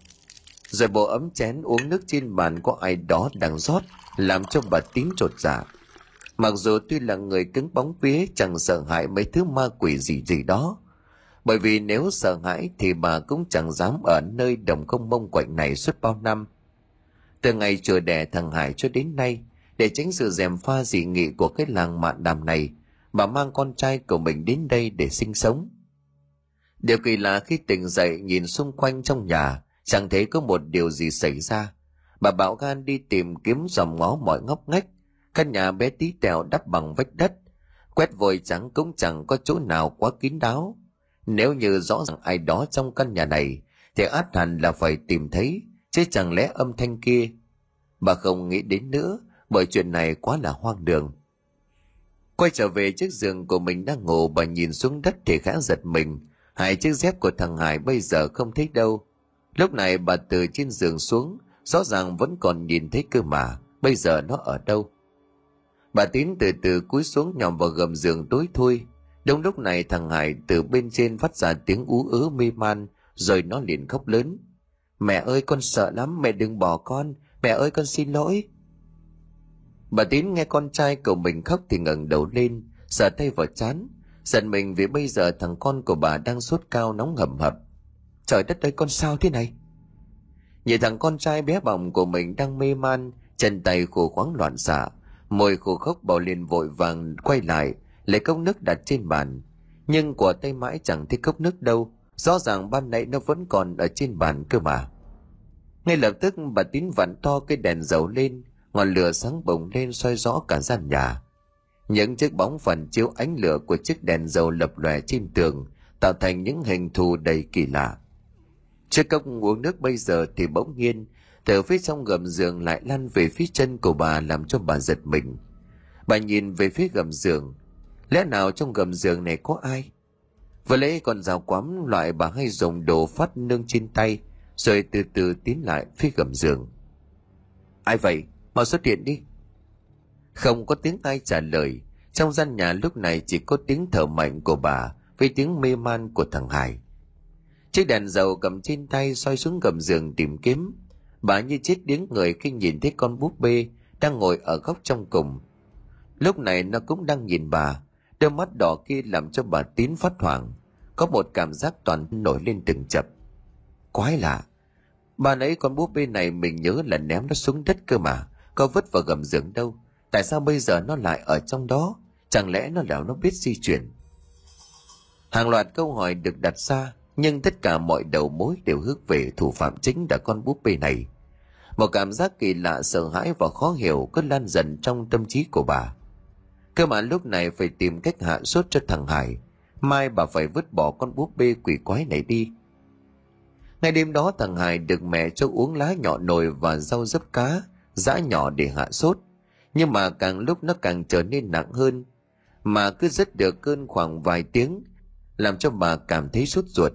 Rồi bộ ấm chén uống nước trên bàn có ai đó đang rót làm cho bà tím trột dạ. Mặc dù tuy là người cứng bóng vía chẳng sợ hãi mấy thứ ma quỷ gì gì đó. Bởi vì nếu sợ hãi thì bà cũng chẳng dám ở nơi đồng không mông quạnh này suốt bao năm. Từ ngày chùa đẻ thằng hải cho đến nay để tránh sự dèm pha dị nghị của cái làng mạn đàm này, bà mang con trai của mình đến đây để sinh sống. Điều kỳ lạ khi tỉnh dậy nhìn xung quanh trong nhà, chẳng thấy có một điều gì xảy ra. Bà bảo gan đi tìm kiếm dòm ngó mọi ngóc ngách. Căn nhà bé tí tẹo đắp bằng vách đất. Quét vội trắng cũng chẳng có chỗ nào quá kín đáo. Nếu như rõ ràng ai đó trong căn nhà này, thì át hẳn là phải tìm thấy, chứ chẳng lẽ âm thanh kia. Bà không nghĩ đến nữa bởi chuyện này quá là hoang đường quay trở về chiếc giường của mình đang ngủ bà nhìn xuống đất thì khá giật mình hai chiếc dép của thằng hải bây giờ không thấy đâu Lúc này bà từ trên giường xuống, rõ ràng vẫn còn nhìn thấy cơ mà, bây giờ nó ở đâu? Bà Tín từ từ cúi xuống nhòm vào gầm giường tối thui. Đúng lúc này thằng Hải từ bên trên phát ra tiếng ú ớ mê man, rồi nó liền khóc lớn. Mẹ ơi con sợ lắm, mẹ đừng bỏ con, mẹ ơi con xin lỗi. Bà Tín nghe con trai của mình khóc thì ngẩng đầu lên, sờ tay vào chán, giận mình vì bây giờ thằng con của bà đang sốt cao nóng hầm hập. Trời đất ơi con sao thế này? Nhìn thằng con trai bé bỏng của mình đang mê man, chân tay khô khoáng loạn xạ, môi khô khốc bảo liền vội vàng quay lại lấy cốc nước đặt trên bàn. Nhưng của tay mãi chẳng thấy cốc nước đâu rõ ràng ban nãy nó vẫn còn ở trên bàn cơ mà. Ngay lập tức bà tín vặn to cái đèn dầu lên ngọn lửa sáng bùng lên soi rõ cả gian nhà. Những chiếc bóng phản chiếu ánh lửa của chiếc đèn dầu lập lòe trên tường, tạo thành những hình thù đầy kỳ lạ. Chiếc cốc uống nước bây giờ thì bỗng nhiên, từ phía trong gầm giường lại lăn về phía chân của bà làm cho bà giật mình. Bà nhìn về phía gầm giường. Lẽ nào trong gầm giường này có ai? Vừa lấy con dao quắm loại bà hay dùng đồ phát nương trên tay, rồi từ từ tiến lại phía gầm giường. Ai vậy? Mau xuất hiện đi. Không có tiếng ai trả lời. Trong gian nhà lúc này chỉ có tiếng thở mạnh của bà với tiếng mê man của thằng hải. Chiếc đèn dầu cầm trên tay soi xuống gầm giường tìm kiếm. Bà như chết điếng người khi nhìn thấy con búp bê đang ngồi ở góc trong cùng. Lúc này nó cũng đang nhìn bà. Đôi mắt đỏ kia làm cho bà tín phát hoảng. Có một cảm giác toàn nổi lên từng chập. Quái lạ. Bà nãy con búp bê này mình nhớ là ném nó xuống đất cơ mà có vứt vào gầm giường đâu. Tại sao bây giờ nó lại ở trong đó? Chẳng lẽ nó lão nó biết di chuyển? Hàng loạt câu hỏi được đặt ra, nhưng tất cả mọi đầu mối đều hướng về thủ phạm chính là con búp bê này. Một cảm giác kỳ lạ, sợ hãi và khó hiểu cứ lan dần trong tâm trí của bà. Cơ mà lúc này phải tìm cách hạ sốt cho thằng hải. Mai bà phải vứt bỏ con búp bê quỷ quái này đi. Ngày đêm đó thằng hải được mẹ cho uống lá nhỏ nồi và rau dấp cá giã nhỏ để hạ sốt. Nhưng mà càng lúc nó càng trở nên nặng hơn, mà cứ dứt được cơn khoảng vài tiếng, làm cho bà cảm thấy sốt ruột.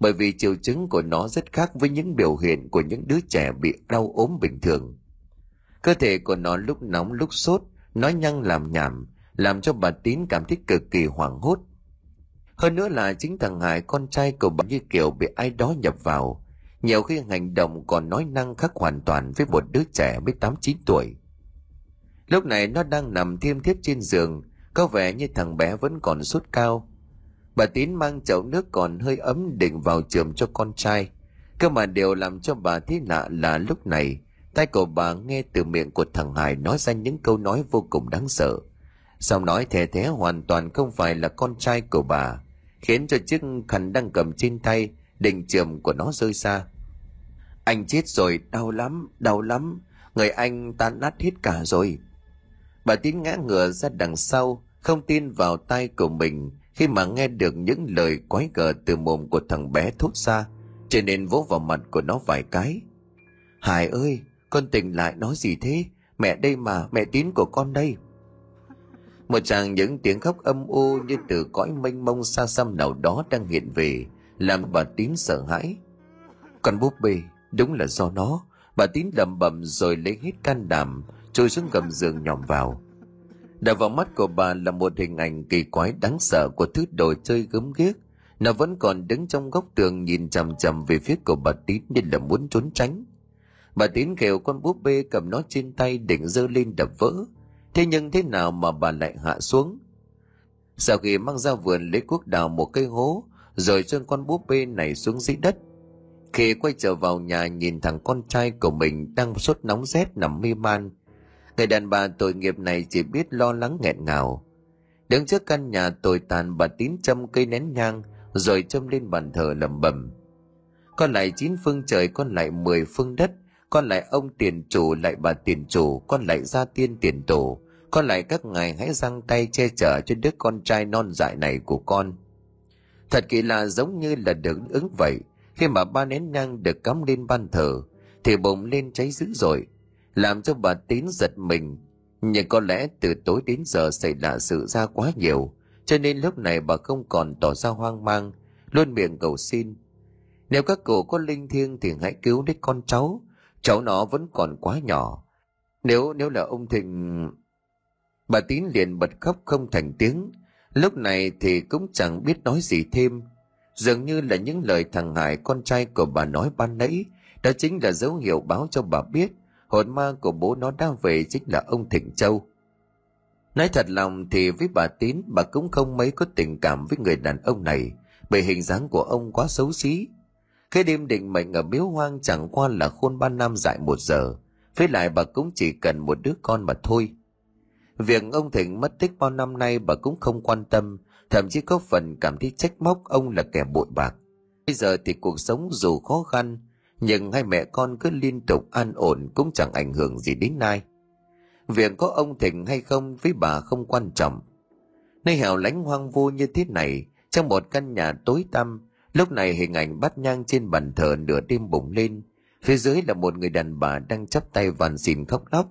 Bởi vì triệu chứng của nó rất khác với những biểu hiện của những đứa trẻ bị đau ốm bình thường. Cơ thể của nó lúc nóng lúc sốt nói nhăng làm nhảm, làm cho bà tín cảm thấy cực kỳ hoảng hốt. Hơn nữa là chính thằng hải con trai của bà như kiểu bị ai đó nhập vào nhiều khi hành động còn nói năng khác hoàn toàn với một đứa trẻ mới tám chín tuổi. Lúc này nó đang nằm thiêm thiếp trên giường có vẻ như thằng bé vẫn còn sốt cao. Bà tín mang chậu nước còn hơi ấm định vào trường cho con trai. Cơ mà điều làm cho bà thấy lạ là lúc này tay của bà nghe từ miệng của thằng hải nói ra những câu nói vô cùng đáng sợ. Xong nói thề thế hoàn toàn không phải là con trai của bà, khiến cho chiếc khăn đang cầm trên tay, đình trường của nó rơi xa. Anh chết rồi, đau lắm, đau lắm, người anh tan nát hết cả rồi. Bà tín ngã ngửa ra đằng sau, không tin vào tay của mình khi mà nghe được những lời quái gở từ mồm của thằng bé thốt ra, cho nên vỗ vào mặt của nó vài cái. Hải ơi, con tỉnh lại nói gì thế? Mẹ đây mà, mẹ tín của con đây một tràng những tiếng khóc âm u như từ cõi mênh mông xa xăm nào đó đang hiện về làm bà tín sợ hãi. Con búp bê, đúng là do nó. Bà tín đầm bầm rồi lấy hết can đảm, trôi xuống gầm giường nhòm vào. Đập vào mắt của bà là một hình ảnh kỳ quái đáng sợ của thứ đồ chơi gớm ghiếc. Nó vẫn còn đứng trong góc tường nhìn chằm chằm về phía của bà tín như là muốn trốn tránh. Bà tín kêu con búp bê cầm nó trên tay định giơ lên đập vỡ. Thế nhưng thế nào mà bà lại hạ xuống? Sau khi mang ra vườn lấy cuốc đào một cây hố rồi chôn con búp bê này xuống dưới đất. Khi quay trở vào nhà, nhìn thằng con trai của mình đang sốt nóng rét nằm mê man. Người đàn bà tội nghiệp này chỉ biết lo lắng nghẹn ngào. Đứng trước căn nhà tồi tàn, bà tín châm cây nén nhang, rồi châm lên bàn thờ lẩm bẩm. Con lại chín phương trời con lại mười phương đất con lại ông tiền chủ, lại bà tiền chủ con lại gia tiên tiền tổ con lại các ngài hãy giang tay che chở cho đứa con trai non dại này của con thật kỳ lạ giống như là được ứng vậy. Khi mà ba nén nhang được cắm lên ban thờ, thì bỗng lên cháy dữ dội, làm cho bà tín giật mình. Nhưng có lẽ từ tối đến giờ xảy ra sự ra quá nhiều, cho nên lúc này bà không còn tỏ ra hoang mang, luôn miệng cầu xin. Nếu các cụ có linh thiêng thì hãy cứu lấy con cháu cháu nó vẫn còn quá nhỏ. Nếu nếu là ông thịnh, bà tín liền bật khóc không thành tiếng lúc này thì cũng chẳng biết nói gì thêm dường như là những lời thằng hải con trai của bà nói ban nãy, đó chính là dấu hiệu báo cho bà biết hồn ma của bố nó đang về chính là ông thịnh châu nói thật lòng thì với bà tín, bà cũng không mấy có tình cảm với người đàn ông này bởi hình dáng của ông quá xấu xí cái đêm định mệnh ở miếu hoang chẳng qua là khôn ban năm dại một giờ. Với lại bà cũng chỉ cần một đứa con mà thôi. Việc ông Thịnh mất tích bao năm nay bà cũng không quan tâm, thậm chí có phần cảm thấy trách móc ông là kẻ bội bạc. Bây giờ thì cuộc sống dù khó khăn, nhưng hai mẹ con cứ liên tục an ổn cũng chẳng ảnh hưởng gì đến ai. Việc có ông Thịnh hay không với bà không quan trọng. Nơi hẻo lánh hoang vu như thế này, trong một căn nhà tối tăm, lúc này hình ảnh bắt nhang trên bàn thờ nửa đêm bùng lên, phía dưới là một người đàn bà đang chắp tay van xin khóc lóc.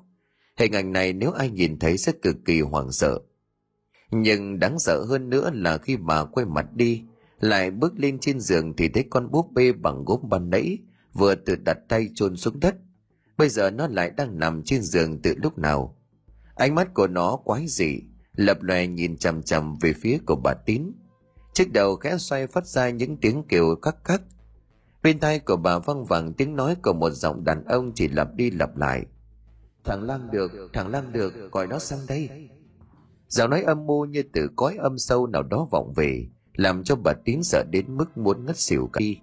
Hình ảnh này nếu ai nhìn thấy sẽ cực kỳ hoảng sợ. Nhưng đáng sợ hơn nữa là khi bà quay mặt đi, lại bước lên trên giường thì thấy con búp bê bằng gốm ban nãy vừa tự đặt tay chôn xuống đất. Bây giờ nó lại đang nằm trên giường từ lúc nào. Ánh mắt của nó quái dị, lập lòe nhìn chằm chằm về phía của bà Tín. Chiếc đầu khẽ xoay phát ra những tiếng kêu cắc cắc. Bên tai của bà văng vẳng tiếng nói của một giọng đàn ông chỉ lặp đi lặp lại. Thằng Lang được, thằng Lang được, gọi nó sang đây. Giọng nói âm mưu như từ cõi âm sâu nào đó vọng về, làm cho bà Tín sợ đến mức muốn ngất xỉu cả đi.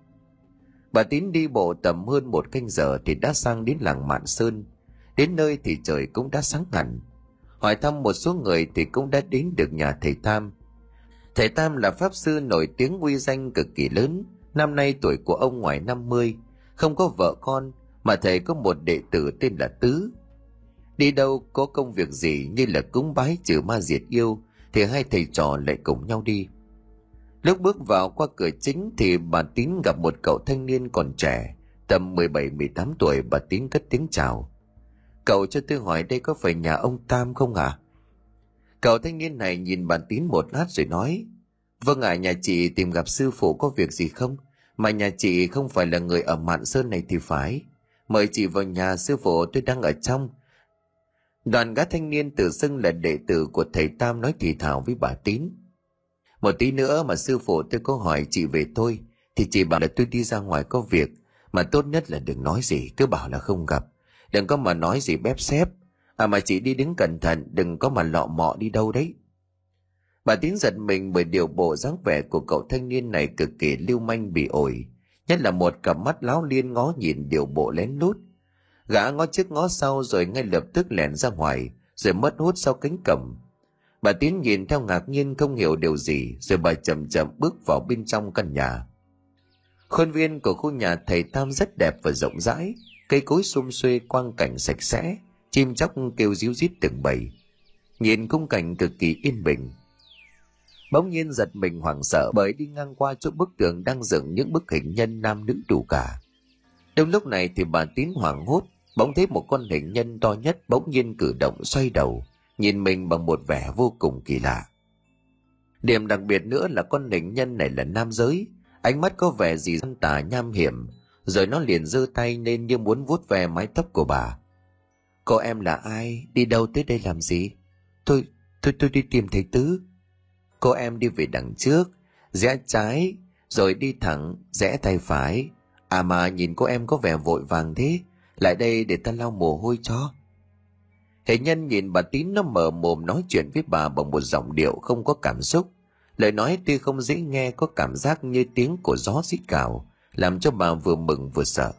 Bà Tín đi bộ tầm hơn một canh giờ thì đã sang đến làng Mạn Sơn. Đến nơi thì trời cũng đã sáng hẳn. Hỏi thăm một số người thì cũng đã đến được nhà thầy Tam. Thầy Tam là pháp sư nổi tiếng uy danh cực kỳ lớn. Năm nay tuổi của ông ngoài 50, không có vợ con, mà thầy có một đệ tử tên là Tứ. Đi đâu có công việc gì như là cúng bái trừ ma diệt yêu, thì hai thầy trò lại cùng nhau đi. Lúc bước vào qua cửa chính thì bà Tín gặp một cậu thanh niên còn trẻ, tầm 17-18 tuổi bà Tín cất tiếng chào. Cậu cho tôi hỏi đây có phải nhà ông Tam không à? Cậu thanh niên này nhìn bà Tín một lát rồi nói, Vâng ạ, à, nhà chị tìm gặp sư phụ có việc gì không? Mà nhà chị không phải là người ở Mạn Sơn này thì phải. Mời chị vào nhà sư phụ tôi đang ở trong. Đoàn gã thanh niên tự xưng là đệ tử của thầy Tam nói thì thảo với bà Tín. Một tí nữa mà sư phụ tôi có hỏi chị về tôi, thì chị bảo là tôi đi ra ngoài có việc, mà tốt nhất là đừng nói gì, cứ bảo là không gặp. Đừng có mà nói gì bép xếp, à mà chị đi đứng cẩn thận, đừng có mà lọ mọ đi đâu đấy. Bà Tín giật mình bởi điều bộ dáng vẻ của cậu thanh niên này cực kỳ lưu manh bị ổi, nhất là một cặp mắt láo liên ngó nhìn điều bộ lén lút. Gã ngó trước ngó sau rồi ngay lập tức lẻn ra ngoài, rồi mất hút sau cánh cổng, Bà Tiến nhìn theo ngạc nhiên không hiểu điều gì, rồi bà chậm chậm bước vào bên trong căn nhà. Khuôn viên của khu nhà thầy Tam rất đẹp và rộng rãi, cây cối xum xuê quang cảnh sạch sẽ, chim chóc kêu ríu rít từng bầy. Nhìn khung cảnh cực kỳ yên bình. Bỗng nhiên giật mình hoảng sợ bởi đi ngang qua chỗ bức tường đang dựng những bức hình nhân nam nữ đủ cả. Trong lúc này thì bà Tín hoảng hốt, bỗng thấy một con hình nhân to nhất bỗng nhiên cử động xoay đầu, nhìn mình bằng một vẻ vô cùng kỳ lạ. Điểm đặc biệt nữa là con hình nhân này là nam giới, ánh mắt có vẻ gì dân tà nham hiểm, rồi nó liền giơ tay lên như muốn vuốt về mái tóc của bà. Cô em là ai? Đi đâu tới đây làm gì? Tôi, tôi, tôi đi tìm thầy Tứ. Cô em đi về đằng trước, rẽ trái, rồi đi thẳng, rẽ tay phải. À mà nhìn cô em có vẻ vội vàng thế, lại đây để ta lau mồ hôi cho. Hệ nhân nhìn bà Tín nó mở mồm nói chuyện với bà bằng một giọng điệu không có cảm xúc. Lời nói tuy không dễ nghe có cảm giác như tiếng của gió xít cào, làm cho bà vừa mừng vừa sợ.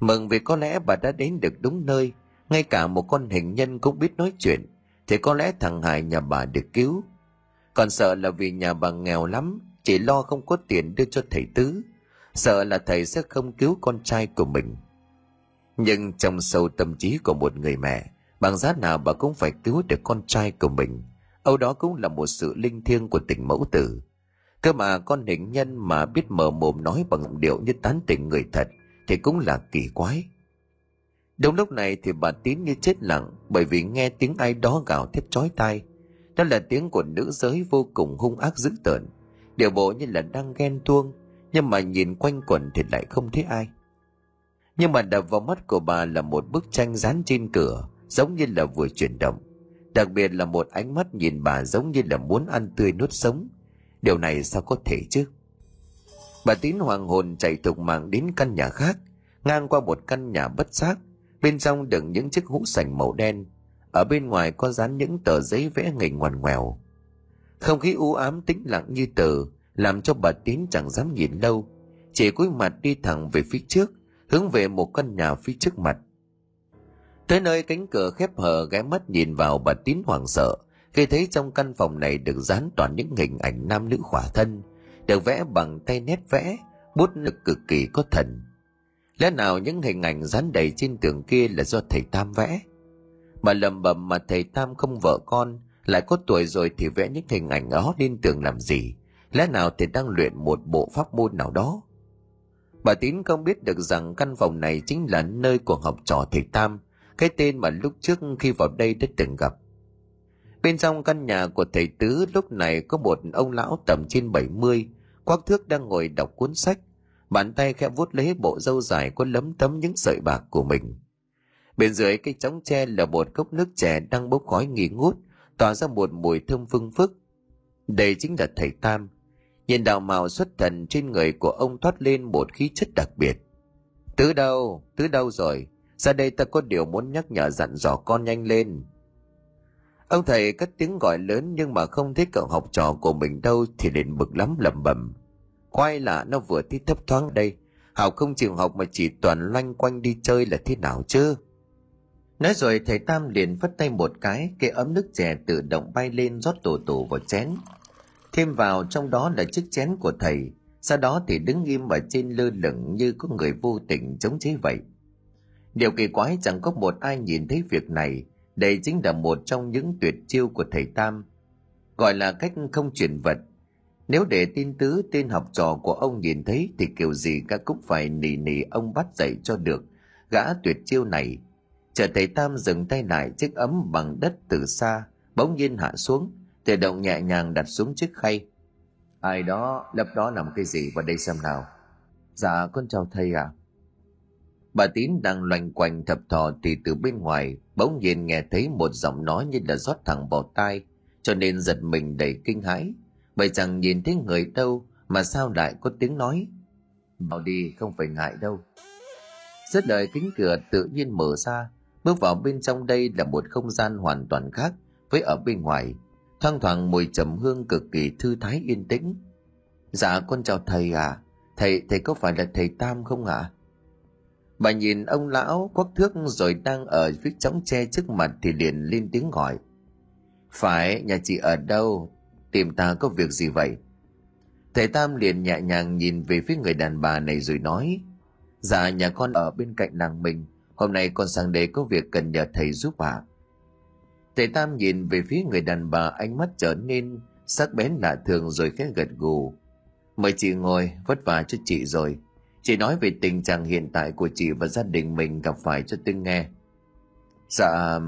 Mừng vì có lẽ bà đã đến được đúng nơi, ngay cả một con hình nhân cũng biết nói chuyện, thì có lẽ thằng Hải nhà bà được cứu. Còn sợ là vì nhà bà nghèo lắm, chỉ lo không có tiền đưa cho thầy Tứ, sợ là thầy sẽ không cứu con trai của mình. Nhưng trong sâu tâm trí của một người mẹ, bằng giá nào bà cũng phải cứu được con trai của mình. Âu đó cũng là một sự linh thiêng của tình mẫu tử. Cơ mà con hình nhân mà biết mở mồm nói bằng điệu như tán tỉnh người thật thì cũng là kỳ quái. Đúng lúc này thì bà tín như chết lặng bởi vì nghe tiếng ai đó gào thét chói tai. Đó là tiếng của nữ giới vô cùng hung ác dữ tợn. Điều bộ như là đang ghen tuông nhưng mà nhìn quanh quẩn thì lại không thấy ai nhưng mà đập vào mắt của bà là một bức tranh dán trên cửa, giống như là vừa chuyển động. Đặc biệt là một ánh mắt nhìn bà giống như là muốn ăn tươi nuốt sống. Điều này sao có thể chứ? Bà tín hoàng hồn chạy thục mạng đến căn nhà khác, ngang qua một căn nhà bất xác. Bên trong đựng những chiếc hũ sành màu đen. Ở bên ngoài có dán những tờ giấy vẽ nghịch ngoằn ngoèo. Không khí u ám tĩnh lặng như tờ, làm cho bà tín chẳng dám nhìn lâu. Chỉ cúi mặt đi thẳng về phía trước hướng về một căn nhà phía trước mặt. Tới nơi cánh cửa khép hờ, ghé mắt nhìn vào bà tín hoảng sợ, khi thấy trong căn phòng này được dán toàn những hình ảnh nam nữ khỏa thân, được vẽ bằng tay nét vẽ, bút lực cực kỳ có thần. Lẽ nào những hình ảnh dán đầy trên tường kia là do thầy tam vẽ? Mà lầm bầm mà thầy tam không vợ con, lại có tuổi rồi thì vẽ những hình ảnh đó lên tường làm gì? Lẽ nào thầy đang luyện một bộ pháp môn nào đó? Bà tín không biết được rằng căn phòng này chính là nơi của học trò thầy tam cái tên mà lúc trước khi vào đây đã từng gặp. Bên trong căn nhà của thầy tứ lúc này có một ông lão tầm trên 70, quắc thước đang ngồi đọc cuốn sách. Bàn tay khẽ vuốt lấy bộ râu dài có lấm tấm những sợi bạc của mình. Bên dưới cái chóng tre là một cốc nước chè đang bốc khói nghi ngút tỏa ra một mùi thơm phương phức. Đây chính là thầy tam nhìn đạo màu xuất thần trên người của ông thoát lên một khí chất đặc biệt. Tứ đâu? Tứ đâu rồi? Ra đây ta có điều muốn nhắc nhở dặn dò con nhanh lên. Ông thầy cất tiếng gọi lớn nhưng mà không thấy cậu học trò của mình đâu thì liền bực lắm lẩm bẩm. Quay lạ, nó vừa thi thấp thoáng đây. Hảo không chịu học mà chỉ toàn loanh quanh đi chơi là thế nào chứ? Nói rồi thầy tam liền phất tay một cái cái ấm nước chè tự động bay lên rót tổ tổ vào chén thêm vào trong đó là chiếc chén của thầy, sau đó thì đứng im ở trên lơ lửng như có người vô tình chống chế vậy. Điều kỳ quái chẳng có một ai nhìn thấy việc này, đây chính là một trong những tuyệt chiêu của thầy tam. Gọi là cách không chuyển vật. Nếu để tin tứ tên học trò của ông nhìn thấy thì kiểu gì cả cũng phải nỉ nỉ ông bắt dạy cho được. Gã tuyệt chiêu này. Chờ thầy tam dừng tay lại chiếc ấm bằng đất từ xa, bỗng nhiên hạ xuống. Thể động nhẹ nhàng đặt xuống chiếc khay. Ai đó lập đó làm cái gì vào đây xem nào. Dạ con chào thầy ạ. À. bà tín đang loanh quanh thập thò thì từ bên ngoài bỗng nhiên nghe thấy một giọng nói như là rót thẳng vào tai, cho nên giật mình đầy kinh hãi. Bởi chẳng nhìn thấy người đâu mà sao lại có tiếng nói. Vào đi, không phải ngại đâu. Rất lời kính cửa tự nhiên mở ra, bước vào bên trong đây là một không gian hoàn toàn khác với ở bên ngoài thoang thoảng mùi trầm hương cực kỳ thư thái yên tĩnh. Dạ con chào thầy à thầy thầy có phải là thầy tam không ạ? À? bà nhìn ông lão quắc thước rồi đang ở phía chóng tre trước mặt thì liền lên tiếng gọi. Phải, nhà chị ở đâu? Tìm ta có việc gì vậy? Thầy tam liền nhẹ nhàng nhìn về phía người đàn bà này rồi nói. Dạ nhà con ở bên cạnh nàng mình. Hôm nay con sang đây có việc cần nhờ thầy giúp ạ. à thầy tam nhìn về phía người đàn bà ánh mắt trở nên sắc bén lạ thường rồi khẽ gật gù mời chị ngồi vất vả cho chị rồi chị nói về tình trạng hiện tại của chị và gia đình mình gặp phải cho tôi nghe dạ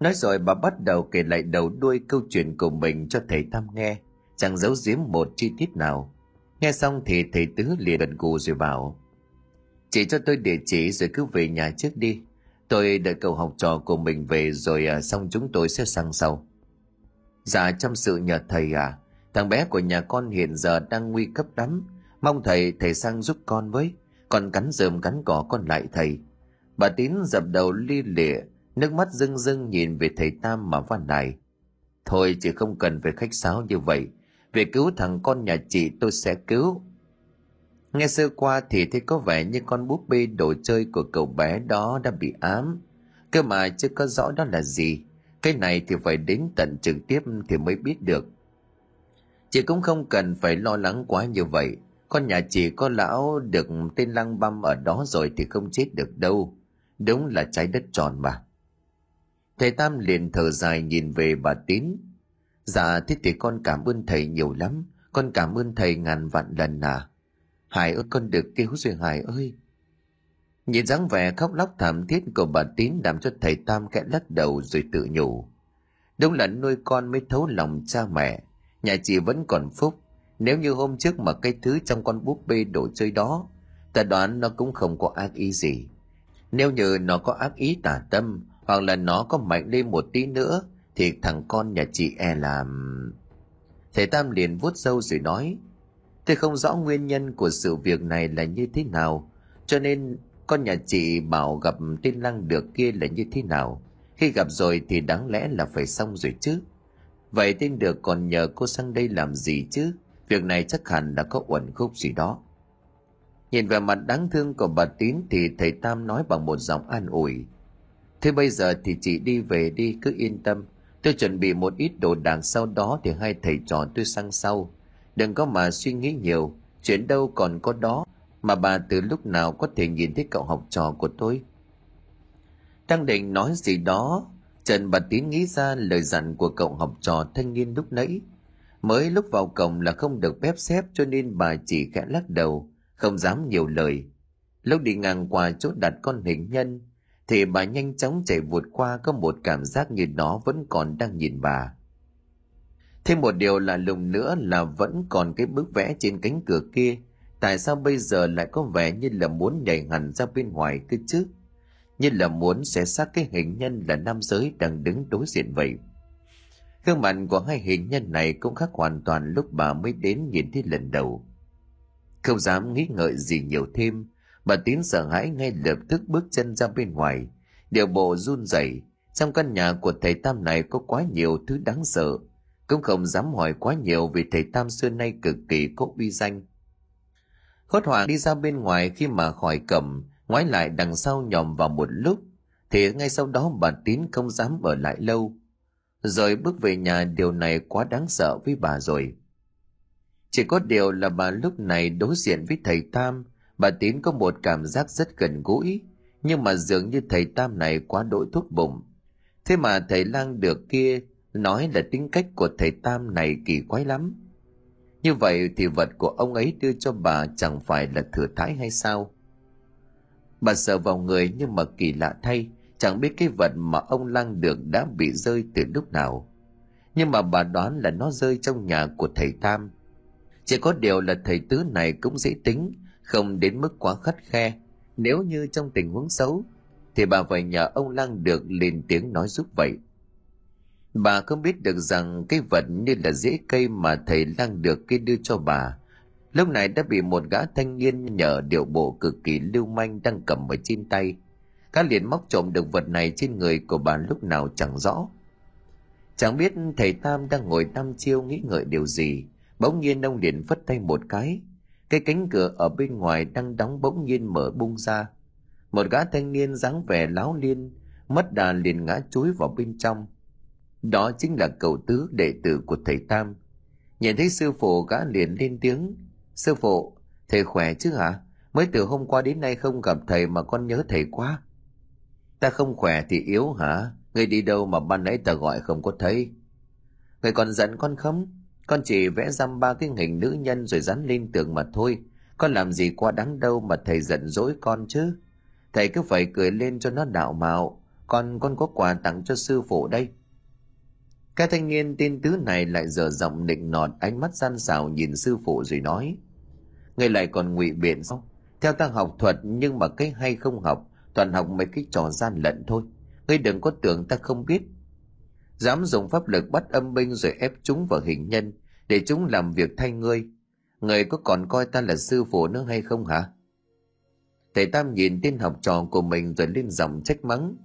Nói rồi bà bắt đầu kể lại đầu đuôi câu chuyện của mình cho thầy Tam nghe, chẳng giấu giếm một chi tiết nào. Nghe xong thì thầy Tứ liền gật gù rồi bảo. Chị cho tôi địa chỉ rồi cứ về nhà trước đi. Tôi đợi cậu học trò của mình về rồi à, xong chúng tôi sẽ sang sau. Dạ chăm sự nhờ thầy à, thằng bé của nhà con hiện giờ đang nguy cấp lắm. Mong thầy thầy sang giúp con với, còn cắn rơm cắn cỏ con lại thầy. Bà Tín dập đầu li lịa nước mắt rưng rưng nhìn về thầy Tam mà van nài. Thôi chị không cần phải khách sáo như vậy, về cứu thằng con nhà chị tôi sẽ cứu. Nghe sơ qua thì thấy có vẻ như con búp bê đồ chơi của cậu bé đó đã bị ám. Cơ mà chưa có rõ đó là gì. Cái này thì phải đến tận trực tiếp thì mới biết được. Chị cũng không cần phải lo lắng quá như vậy. Con nhà chị có lão được tên lăng băm ở đó rồi thì không chết được đâu. Đúng là trái đất tròn mà. Thầy Tam liền thở dài nhìn về bà Tín. Dạ thế thì con cảm ơn thầy nhiều lắm. Con cảm ơn thầy ngàn vạn lần à. Hải ơi con được cứu rồi Hải ơi. Nhìn dáng vẻ khóc lóc thảm thiết của bà Tín làm cho thầy Tam kẽ lắc đầu rồi tự nhủ. Đúng là nuôi con mới thấu lòng cha mẹ. Nhà chị vẫn còn phúc. Nếu như hôm trước mà cái thứ trong con búp bê đồ chơi đó, ta đoán nó cũng không có ác ý gì. Nếu như nó có ác ý tà tâm, hoặc là nó có mạnh lên một tí nữa thì thằng con nhà chị e làm thầy tam liền vuốt râu rồi nói tôi không rõ nguyên nhân của sự việc này là như thế nào, cho nên con nhà chị bảo gặp tên lăng được kia là như thế nào. Khi gặp rồi thì đáng lẽ là phải xong rồi chứ. Vậy tên được còn nhờ cô sang đây làm gì chứ? Việc này chắc hẳn đã có uẩn khúc gì đó. Nhìn về mặt đáng thương của bà tín thì thầy tam nói bằng một giọng an ủi. Thế bây giờ thì chị đi về đi, cứ yên tâm. Tôi chuẩn bị một ít đồ đạc sau đó thì hai thầy trò tôi sang sau. Đừng có mà suy nghĩ nhiều, chuyện đâu còn có đó mà bà từ lúc nào có thể nhìn thấy cậu học trò của tôi. Đang định nói gì đó, Trần bà Tín nghĩ ra lời dặn của cậu học trò thanh niên lúc nãy. Mới lúc vào cổng là không được phép xếp cho nên bà chỉ khẽ lắc đầu, không dám nhiều lời. Lúc đi ngang qua chỗ đặt con hình nhân, thì bà nhanh chóng chạy vụt qua có một cảm giác như nó vẫn còn đang nhìn bà. Thêm một điều là lùng nữa là vẫn còn cái bức vẽ trên cánh cửa kia, tại sao bây giờ lại có vẻ như là muốn nhảy hẳn ra bên ngoài cứ chứ? Như là muốn xé xác cái hình nhân là nam giới đang đứng đối diện vậy. Gương mặt của hai hình nhân này cũng khác hoàn toàn lúc bà mới đến nhìn thấy lần đầu. Không dám nghĩ ngợi gì nhiều thêm, bà Tín sợ hãi ngay lập tức bước chân ra bên ngoài, điều bộ run rẩy. Trong căn nhà của thầy Tam này có quá nhiều thứ đáng sợ, cũng không dám hỏi quá nhiều vì thầy Tam xưa nay cực kỳ có uy danh. Hốt hoảng đi ra bên ngoài khi mà khỏi cầm, ngoái lại đằng sau nhòm vào một lúc, thì ngay sau đó bà Tín không dám ở lại lâu. Rồi bước về nhà điều này quá đáng sợ với bà rồi. Chỉ có điều là bà lúc này đối diện với thầy Tam, bà Tín có một cảm giác rất gần gũi, nhưng mà dường như thầy Tam này quá đỗi thuốc bụng. Thế mà thầy lang được kia nói là tính cách của thầy Tam này kỳ quái lắm. Như vậy thì vật của ông ấy đưa cho bà chẳng phải là thừa thái hay sao? Bà sợ vào người nhưng mà kỳ lạ thay, chẳng biết cái vật mà ông lang được đã bị rơi từ lúc nào. Nhưng mà bà đoán là nó rơi trong nhà của thầy Tam. Chỉ có điều là thầy Tứ này cũng dễ tính, không đến mức quá khắt khe. Nếu như trong tình huống xấu, thì bà phải nhờ ông lang được lên tiếng nói giúp vậy. Bà không biết được rằng cái vật như là rễ cây mà thầy lang được kia đưa cho bà. Lúc này đã bị một gã thanh niên nhờ điệu bộ cực kỳ lưu manh đang cầm ở trên tay. Gã liền móc trộm được vật này trên người của bà lúc nào chẳng rõ. Chẳng biết thầy Tam đang ngồi tam chiêu nghĩ ngợi điều gì. Bỗng nhiên ông liền phất tay một cái. Cái cánh cửa ở bên ngoài đang đóng bỗng nhiên mở bung ra. Một gã thanh niên dáng vẻ láo liên, mất đà liền ngã chuối vào bên trong đó chính là cậu tứ đệ tử của thầy Tam. Nhìn thấy sư phụ gã liền lên tiếng. Sư phụ, thầy khỏe chứ hả? Mới từ hôm qua đến nay không gặp thầy mà con nhớ thầy quá. Ta không khỏe thì yếu hả? Người đi đâu mà ban nãy ta gọi không có thấy? Người còn giận con không? Con chỉ vẽ răm ba cái hình nữ nhân rồi dán lên tường mà thôi. Con làm gì quá đáng đâu mà thầy giận dỗi con chứ. Thầy cứ phải cười lên cho nó đạo mạo. Con con có quà tặng cho sư phụ đây. Cái thanh niên tên tứ này lại dở giọng định nọt ánh mắt gian xào nhìn sư phụ rồi nói. Người lại còn ngụy biện sao? Theo ta học thuật nhưng mà cái hay không học, toàn học mấy cái trò gian lận thôi. Ngươi đừng có tưởng ta không biết. Dám dùng pháp lực bắt âm binh rồi ép chúng vào hình nhân, để chúng làm việc thay ngươi. Người có còn coi ta là sư phụ nữa hay không hả? Thầy Tam nhìn tên học trò của mình rồi lên giọng trách mắng.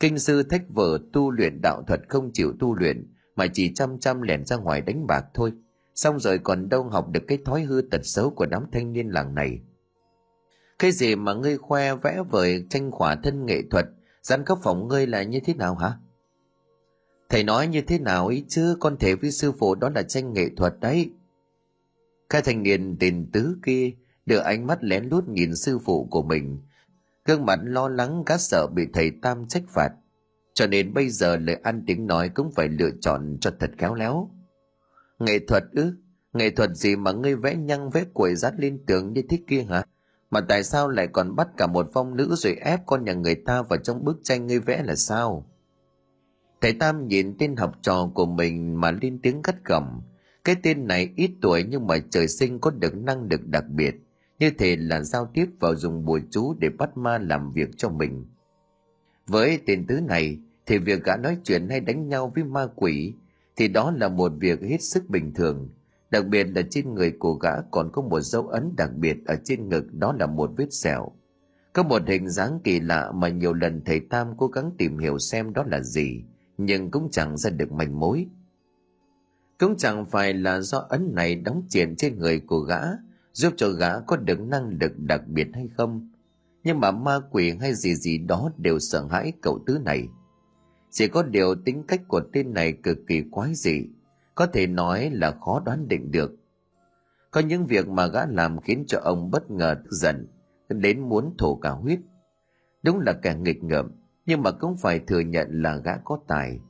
Kinh sư thách vợ tu luyện đạo thuật không chịu tu luyện, mà chỉ chăm chăm lẻn ra ngoài đánh bạc thôi. Xong rồi còn đâu học được cái thói hư tật xấu của đám thanh niên làng này. Cái gì mà ngươi khoe vẽ vời tranh khỏa thân nghệ thuật, dán khắp phòng ngươi là như thế nào hả? Thầy nói như thế nào ý chứ, con thể với sư phụ đó là tranh nghệ thuật đấy. Cái thanh niên tên tứ kia đưa ánh mắt lén lút nhìn sư phụ của mình, gương mặt lo lắng gác sợ bị thầy Tam trách phạt. Cho nên bây giờ lời ăn tiếng nói cũng phải lựa chọn cho thật khéo léo. Nghệ thuật ư? Nghệ thuật gì mà ngươi vẽ nhăng vẽ quầy dát lên tường như thế kia hả? Mà tại sao lại còn bắt cả một phong nữ rồi ép con nhà người ta vào trong bức tranh ngươi vẽ là sao? Thầy Tam nhìn tên học trò của mình mà lên tiếng gắt gỏng. Cái tên này ít tuổi nhưng mà trời sinh có được năng lực đặc biệt như thể là giao tiếp vào dùng bùa chú để bắt ma làm việc cho mình. Với tên tứ này, thì việc gã nói chuyện hay đánh nhau với ma quỷ thì đó là một việc hết sức bình thường. Đặc biệt là trên người của gã còn có một dấu ấn đặc biệt ở trên ngực đó là một vết sẹo. Có một hình dáng kỳ lạ mà nhiều lần thầy Tam cố gắng tìm hiểu xem đó là gì, nhưng cũng chẳng ra được manh mối. Cũng chẳng phải là do ấn này đóng triển trên người của gã giúp cho gã có được năng lực đặc biệt hay không? Nhưng mà ma quỷ hay gì gì đó đều sợ hãi cậu tứ này. Chỉ có điều tính cách của tên này cực kỳ quái dị, có thể nói là khó đoán định được. Có những việc mà gã làm khiến cho ông bất ngờ tức giận, đến muốn thổ cả huyết. Đúng là kẻ nghịch ngợm, nhưng mà cũng phải thừa nhận là gã có tài.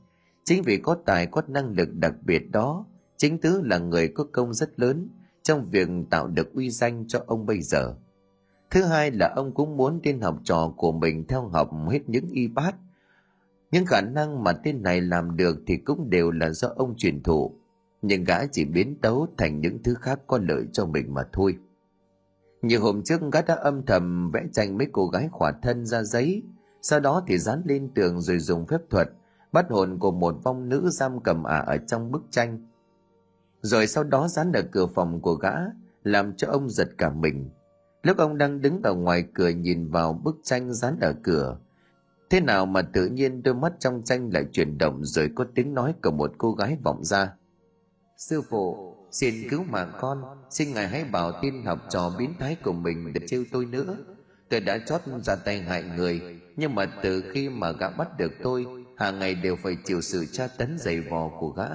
Chính vì có tài có năng lực đặc biệt đó, chính tứ là người có công rất lớn trong việc tạo được uy danh cho ông bây giờ. Thứ hai là ông cũng muốn tên học trò của mình theo học hết những y bát. Những khả năng mà tên này làm được thì cũng đều là do ông truyền thụ. Nhưng gã chỉ biến tấu thành những thứ khác có lợi cho mình mà thôi. Như hôm trước gã đã âm thầm vẽ tranh mấy cô gái khỏa thân ra giấy. Sau đó thì dán lên tường rồi dùng phép thuật, bắt hồn của một vong nữ giam cầm ả ở trong bức tranh rồi sau đó dán ở cửa phòng của gã, làm cho ông giật cả mình. Lúc ông đang đứng ở ngoài cửa nhìn vào bức tranh dán ở cửa, thế nào mà tự nhiên đôi mắt trong tranh lại chuyển động rồi có tiếng nói của một cô gái vọng ra. Sư phụ, xin cứu mạng con, xin ngài hãy bảo tin học trò biến thái của mình để trêu tôi nữa. Tôi đã chót ra tay hại người, nhưng mà từ khi mà gã bắt được tôi, hàng ngày đều phải chịu sự tra tấn dày vò của gã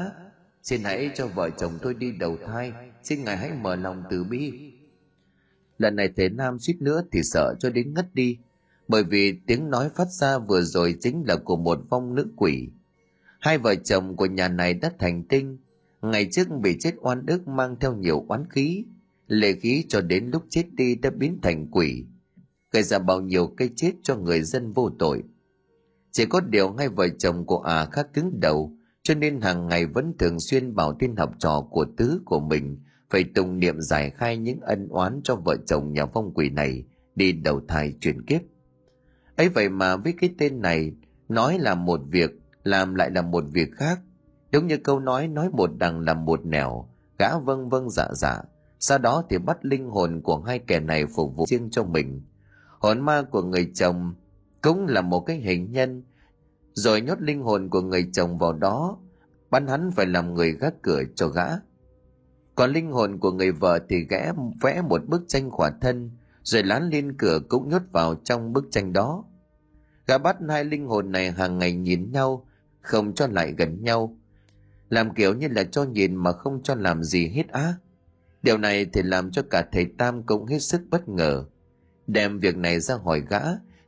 xin hãy cho vợ chồng tôi đi đầu thai. Xin ngài hãy mở lòng từ bi. Lần này thế nam suýt nữa thì sợ cho đến ngất đi, bởi vì tiếng nói phát ra vừa rồi chính là của một vong nữ quỷ. Hai vợ chồng của nhà này đã thành tinh, ngày trước bị chết oan ức mang theo nhiều oán khí, lệ khí cho đến lúc chết đi đã biến thành quỷ, gây ra bao nhiêu cây chết cho người dân vô tội. Chỉ có điều hai vợ chồng của ả à khá cứng đầu cho nên hàng ngày vẫn thường xuyên bảo tin học trò của tứ của mình phải tùng niệm giải khai những ân oán cho vợ chồng nhà phong quỷ này đi đầu thai chuyển kiếp. Ấy vậy mà với cái tên này, nói là một việc, làm lại là một việc khác. Giống như câu nói nói một đằng làm một nẻo, gã vâng vâng dạ dạ. Sau đó thì bắt linh hồn của hai kẻ này phục vụ riêng cho mình. Hồn ma của người chồng cũng là một cái hình nhân rồi nhốt linh hồn của người chồng vào đó. Bắn hắn phải làm người gác cửa cho gã. Còn linh hồn của người vợ thì ghé vẽ một bức tranh khỏa thân, rồi lán lên cửa cũng nhốt vào trong bức tranh đó. Gã bắt hai linh hồn này hàng ngày nhìn nhau, không cho lại gần nhau. Làm kiểu như là cho nhìn mà không cho làm gì hết á. Điều này thì làm cho cả thầy tam cũng hết sức bất ngờ. Đem việc này ra hỏi gã,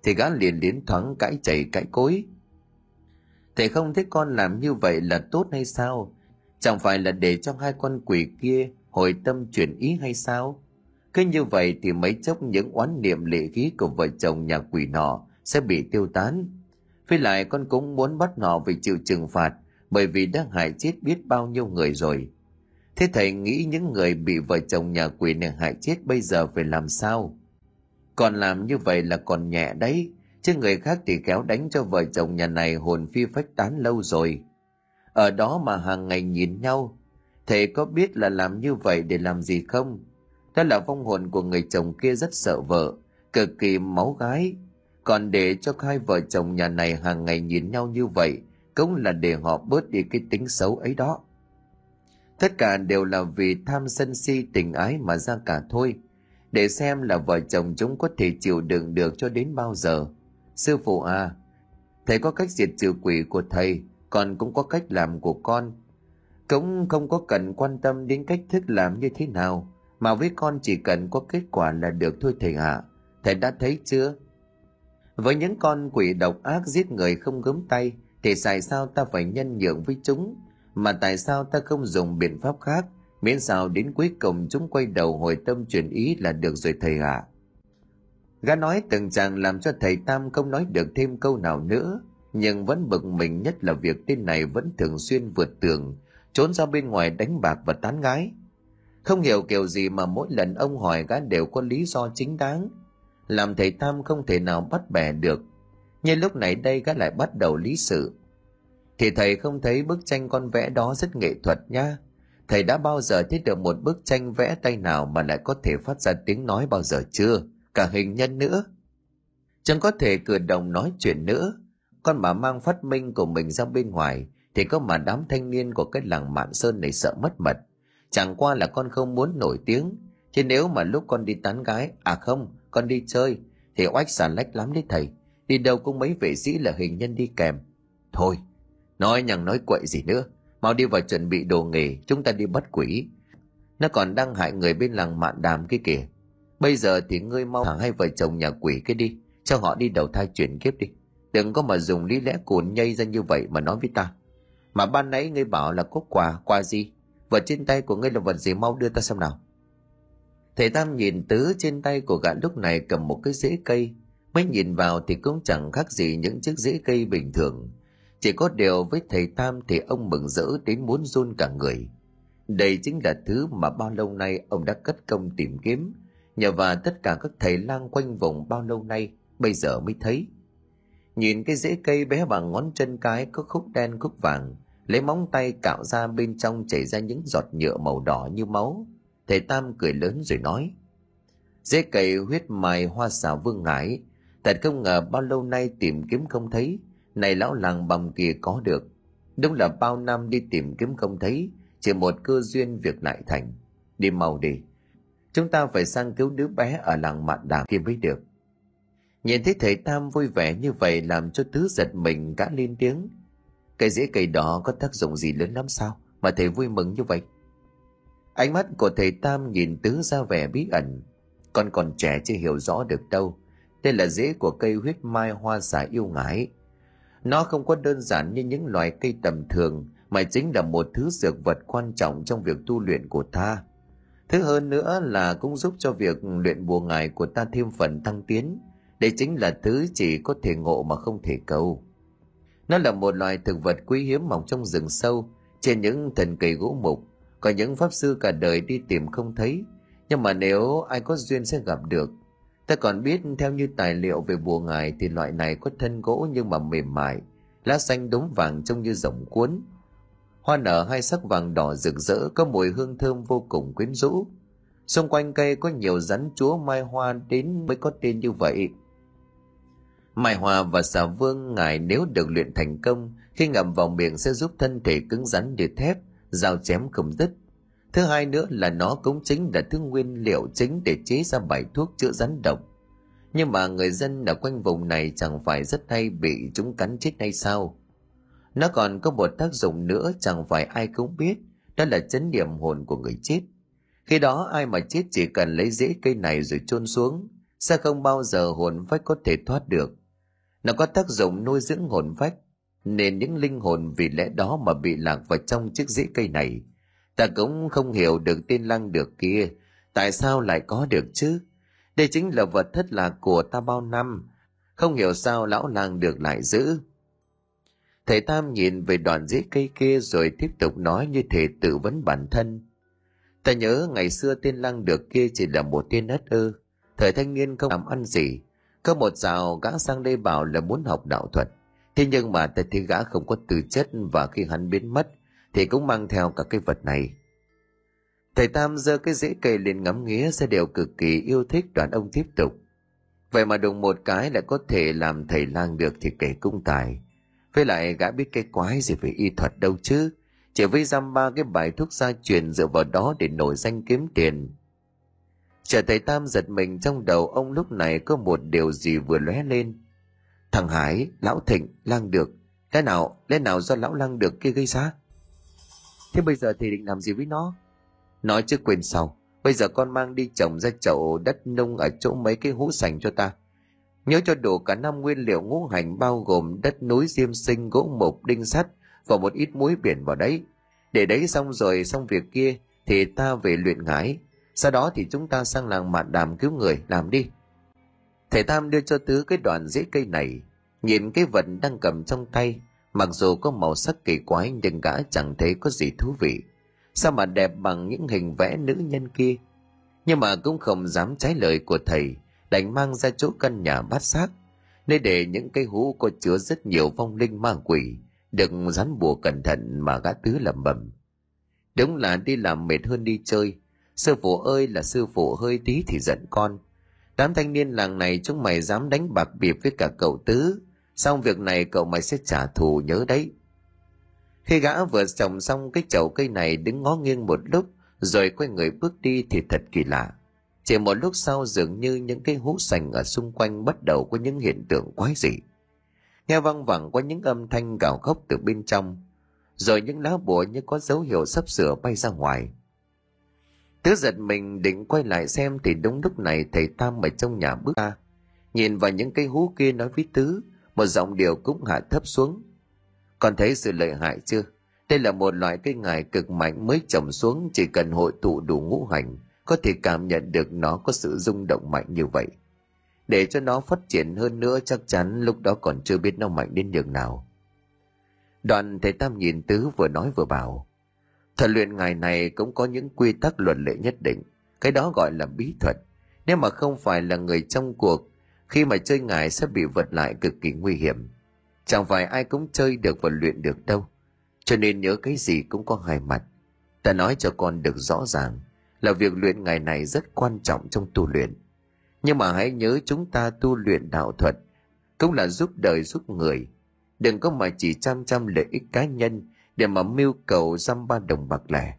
thì gã liền đến thoáng cãi chảy cãi cối thầy không thấy con làm như vậy là tốt hay sao? Chẳng phải là để cho hai con quỷ kia hồi tâm chuyển ý hay sao? Cứ như vậy thì mấy chốc những oán niệm lệ khí của vợ chồng nhà quỷ nọ sẽ bị tiêu tán. Với lại con cũng muốn bắt họ vì chịu trừng phạt bởi vì đã hại chết biết bao nhiêu người rồi. Thế thầy nghĩ những người bị vợ chồng nhà quỷ này hại chết bây giờ phải làm sao? Còn làm như vậy là còn nhẹ đấy chứ người khác thì kéo đánh cho vợ chồng nhà này hồn phi phách tán lâu rồi. Ở đó mà hàng ngày nhìn nhau, thầy có biết là làm như vậy để làm gì không? Đó là vong hồn của người chồng kia rất sợ vợ, cực kỳ máu gái. Còn để cho hai vợ chồng nhà này hàng ngày nhìn nhau như vậy, cũng là để họ bớt đi cái tính xấu ấy đó. Tất cả đều là vì tham sân si tình ái mà ra cả thôi. Để xem là vợ chồng chúng có thể chịu đựng được cho đến bao giờ sư phụ à thầy có cách diệt trừ quỷ của thầy, còn cũng có cách làm của con cũng không có cần quan tâm đến cách thức làm như thế nào, mà với con chỉ cần có kết quả là được thôi thầy ạ à. thầy đã thấy chưa với những con quỷ độc ác giết người không gớm tay, thì tại sao ta phải nhân nhượng với chúng mà tại sao ta không dùng biện pháp khác miễn sao đến cuối cùng chúng quay đầu hồi tâm chuyển ý là được rồi thầy ạ à gã nói từng chàng làm cho thầy tam không nói được thêm câu nào nữa, nhưng vẫn bực mình nhất là việc tên này vẫn thường xuyên vượt tường, trốn ra bên ngoài đánh bạc và tán gái. Không hiểu kiểu gì mà mỗi lần ông hỏi gã đều có lý do chính đáng, làm thầy tam không thể nào bắt bẻ được. Nhưng lúc này đây gã lại bắt đầu lý sự. Thì thầy không thấy bức tranh con vẽ đó rất nghệ thuật nha. Thầy đã bao giờ thấy được một bức tranh vẽ tay nào mà lại có thể phát ra tiếng nói bao giờ chưa? Cả hình nhân nữa. Chẳng có thể cử động nói chuyện nữa. Con mà mang phát minh của mình ra bên ngoài, thì có mà đám thanh niên của cái làng mạn sơn này sợ mất mật. Chẳng qua là con không muốn nổi tiếng. Chứ nếu mà lúc con đi tán gái à không, con đi chơi, thì oách xà lách lắm đấy thầy. Đi đâu cũng mấy vệ sĩ là hình nhân đi kèm. Thôi, nói nhằng nói quậy gì nữa. Mau đi vào chuẩn bị đồ nghề, chúng ta đi bắt quỷ. Nó còn đang hại người bên làng mạn đàm kia kìa bây giờ thì ngươi mau thẳng hai vợ chồng nhà quỷ cái đi, cho họ đi đầu thai chuyển kiếp đi. Đừng có mà dùng lý lẽ cồn nhây ra như vậy mà nói với ta. Mà ban nãy ngươi bảo là có quà quà gì? Vật trên tay của ngươi là vật gì? Mau đưa ta xem nào. Thầy tam nhìn tứ trên tay của gã lúc này cầm một cái rễ cây, mới nhìn vào thì cũng chẳng khác gì những chiếc rễ cây bình thường. Chỉ có điều với thầy tam thì ông mừng rỡ đến muốn run cả người. Đây chính là thứ mà bao lâu nay ông đã cất công tìm kiếm nhờ và tất cả các thầy lang quanh vùng bao lâu nay, bây giờ mới thấy. Nhìn cái rễ cây bé bằng ngón chân cái có khúc đen khúc vàng, lấy móng tay cạo ra bên trong chảy ra những giọt nhựa màu đỏ như máu. Thầy tam cười lớn rồi nói, rễ cây huyết mài hoa xào vương ngải, thật không ngờ bao lâu nay tìm kiếm không thấy, này lão làng bầm kia có được. Đúng là bao năm đi tìm kiếm không thấy, chỉ một cơ duyên việc lại thành. Đi mau đi chúng ta phải sang cứu đứa bé ở làng mạn đà kia mới được. Nhìn thấy thầy tam vui vẻ như vậy làm cho tứ giật mình gã lên tiếng. Cây rễ cây đó có tác dụng gì lớn lắm sao mà thầy vui mừng như vậy? Ánh mắt của thầy tam nhìn tứ ra vẻ bí ẩn. Con còn trẻ chưa hiểu rõ được đâu. Đây là rễ của cây huyết mai hoa xả yêu ngái nó không có đơn giản như những loài cây tầm thường, mà chính là một thứ dược vật quan trọng trong việc tu luyện của ta thứ hơn nữa là cũng giúp cho việc luyện bùa ngài của ta thêm phần thăng tiến. Đây chính là thứ chỉ có thể ngộ mà không thể cầu. Nó là một loài thực vật quý hiếm mọc trong rừng sâu, trên những thần cây gỗ mục. Có những pháp sư cả đời đi tìm không thấy. Nhưng mà nếu ai có duyên sẽ gặp được. Ta còn biết theo như tài liệu về bùa ngài thì loại này có thân gỗ nhưng mà mềm mại, lá xanh đốm vàng trông như rộng cuốn hoa nở hai sắc vàng đỏ rực rỡ, có mùi hương thơm vô cùng quyến rũ. Xung quanh cây có nhiều rắn chúa mai hoa đến mới có tên như vậy. Mai hoa và xà vương ngài nếu được luyện thành công, khi ngậm vào miệng sẽ giúp thân thể cứng rắn như thép, dao chém không dứt. Thứ hai nữa là nó cũng chính là thứ nguyên liệu chính để chế ra bài thuốc chữa rắn độc. Nhưng mà người dân ở quanh vùng này chẳng phải rất hay bị chúng cắn chết hay sao? Nó còn có một tác dụng nữa chẳng phải ai cũng biết, đó là chấn niệm hồn của người chết. Khi đó ai mà chết chỉ cần lấy rễ cây này rồi chôn xuống, sẽ không bao giờ hồn phách có thể thoát được. Nó có tác dụng nuôi dưỡng hồn phách, nên những linh hồn vì lẽ đó mà bị lạc vào trong chiếc rễ cây này. Ta cũng không hiểu được tên lăng được kia, tại sao lại có được chứ? Đây chính là vật thất lạc của ta bao năm, không hiểu sao lão làng được lại giữ Thầy Tam nhìn về đoạn rễ cây kia rồi tiếp tục nói như thể tự vấn bản thân. Ta nhớ ngày xưa tên lăng được kia chỉ là một tên ất ơ. Thời thanh niên không làm ăn gì. Có một dạo gã sang đây bảo là muốn học đạo thuật. Thế nhưng mà ta thấy gã không có tư chất và khi hắn biến mất thì cũng mang theo cả cái vật này. Thầy Tam giơ cái rễ cây lên ngắm nghía sẽ đều cực kỳ yêu thích đoạn ông tiếp tục. Vậy mà đùng một cái lại có thể làm thầy lang được thì kể cung tài. Với lại gã biết cái quái gì về y thuật đâu chứ. Chỉ với giam ba cái bài thuốc gia truyền dựa vào đó để nổi danh kiếm tiền. trở thầy Tam giật mình trong đầu ông lúc này có một điều gì vừa lóe lên. Thằng Hải, Lão Thịnh, Lang Được, lẽ nào, lẽ nào do Lão Lang Được kia gây ra? Thế bây giờ thì định làm gì với nó? Nói chứ quên sau, bây giờ con mang đi trồng ra chậu đất nông ở chỗ mấy cái hũ sành cho ta. Nhớ cho đủ cả năm nguyên liệu ngũ hành bao gồm đất núi diêm sinh, gỗ mục, đinh sắt và một ít muối biển vào đấy. Để đấy xong rồi xong việc kia thì ta về luyện ngải. Sau đó thì chúng ta sang làng mạn đàm cứu người, làm đi. Thầy Tam đưa cho Tứ cái đoạn rễ cây này, nhìn cái vật đang cầm trong tay, mặc dù có màu sắc kỳ quái nhưng gã chẳng thấy có gì thú vị. Sao mà đẹp bằng những hình vẽ nữ nhân kia? Nhưng mà cũng không dám trái lời của thầy, đành mang ra chỗ căn nhà bát xác, nơi để những cây hũ có chứa rất nhiều vong linh ma quỷ, được rắn bùa cẩn thận mà gã tứ lẩm bẩm. Đúng là đi làm mệt hơn đi chơi, sư phụ ơi là sư phụ hơi tí thì giận con. Đám thanh niên làng này chúng mày dám đánh bạc bịp với cả cậu tứ, xong việc này cậu mày sẽ trả thù nhớ đấy. Khi gã vừa trồng xong cái chậu cây này đứng ngó nghiêng một lúc, rồi quay người bước đi thì thật kỳ lạ chỉ một lúc sau dường như những cái hũ sành ở xung quanh bắt đầu có những hiện tượng quái dị. Nghe văng vẳng qua những âm thanh gào khóc từ bên trong, rồi những lá bùa như có dấu hiệu sắp sửa bay ra ngoài. Tứ giật mình định quay lại xem thì đúng lúc này thầy tam ở trong nhà bước ra, nhìn vào những cây hú kia nói với tứ, một giọng điệu cũng hạ thấp xuống. Còn thấy sự lợi hại chưa? Đây là một loại cây ngải cực mạnh mới trồng xuống, chỉ cần hội tụ đủ ngũ hành có thể cảm nhận được nó có sự rung động mạnh như vậy. Để cho nó phát triển hơn nữa chắc chắn lúc đó còn chưa biết nó mạnh đến nhường nào. Đoàn thầy tam nhìn tứ vừa nói vừa bảo, thuật luyện ngài này cũng có những quy tắc luật lệ nhất định, cái đó gọi là bí thuật. Nếu mà không phải là người trong cuộc, khi mà chơi ngài sẽ bị vật lại cực kỳ nguy hiểm. Chẳng phải ai cũng chơi được và luyện được đâu. Cho nên nhớ cái gì cũng có hai mặt. Ta nói cho con được rõ ràng là việc luyện ngày này rất quan trọng trong tu luyện. Nhưng mà hãy nhớ chúng ta tu luyện đạo thuật, cũng là giúp đời giúp người. Đừng có mà chỉ chăm chăm lợi ích cá nhân để mà mưu cầu dăm ba đồng bạc lẻ.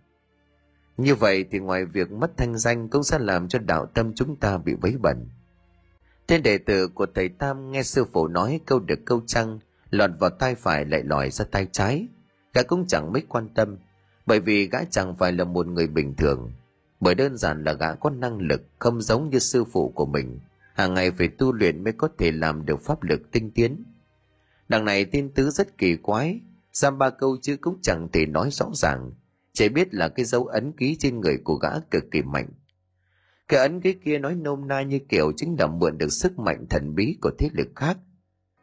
Như vậy thì ngoài việc mất thanh danh cũng sẽ làm cho đạo tâm chúng ta bị vấy bẩn. Tên đệ tử của thầy tam nghe sư phụ nói câu được câu trăng lọt vào tay phải lại lòi ra tay trái. Gã cũng chẳng mấy quan tâm, bởi vì gã chẳng phải là một người bình thường bởi đơn giản là gã có năng lực không giống như sư phụ của mình. Hàng ngày phải tu luyện mới có thể làm được pháp lực tinh tiến. Đằng này tin tứ rất kỳ quái. Giam ba câu chứ cũng chẳng thể nói rõ ràng. Chỉ biết là cái dấu ấn ký trên người của gã cực kỳ mạnh. Cái ấn ký kia nói nôm na như kiểu chính là mượn được sức mạnh thần bí của thế lực khác.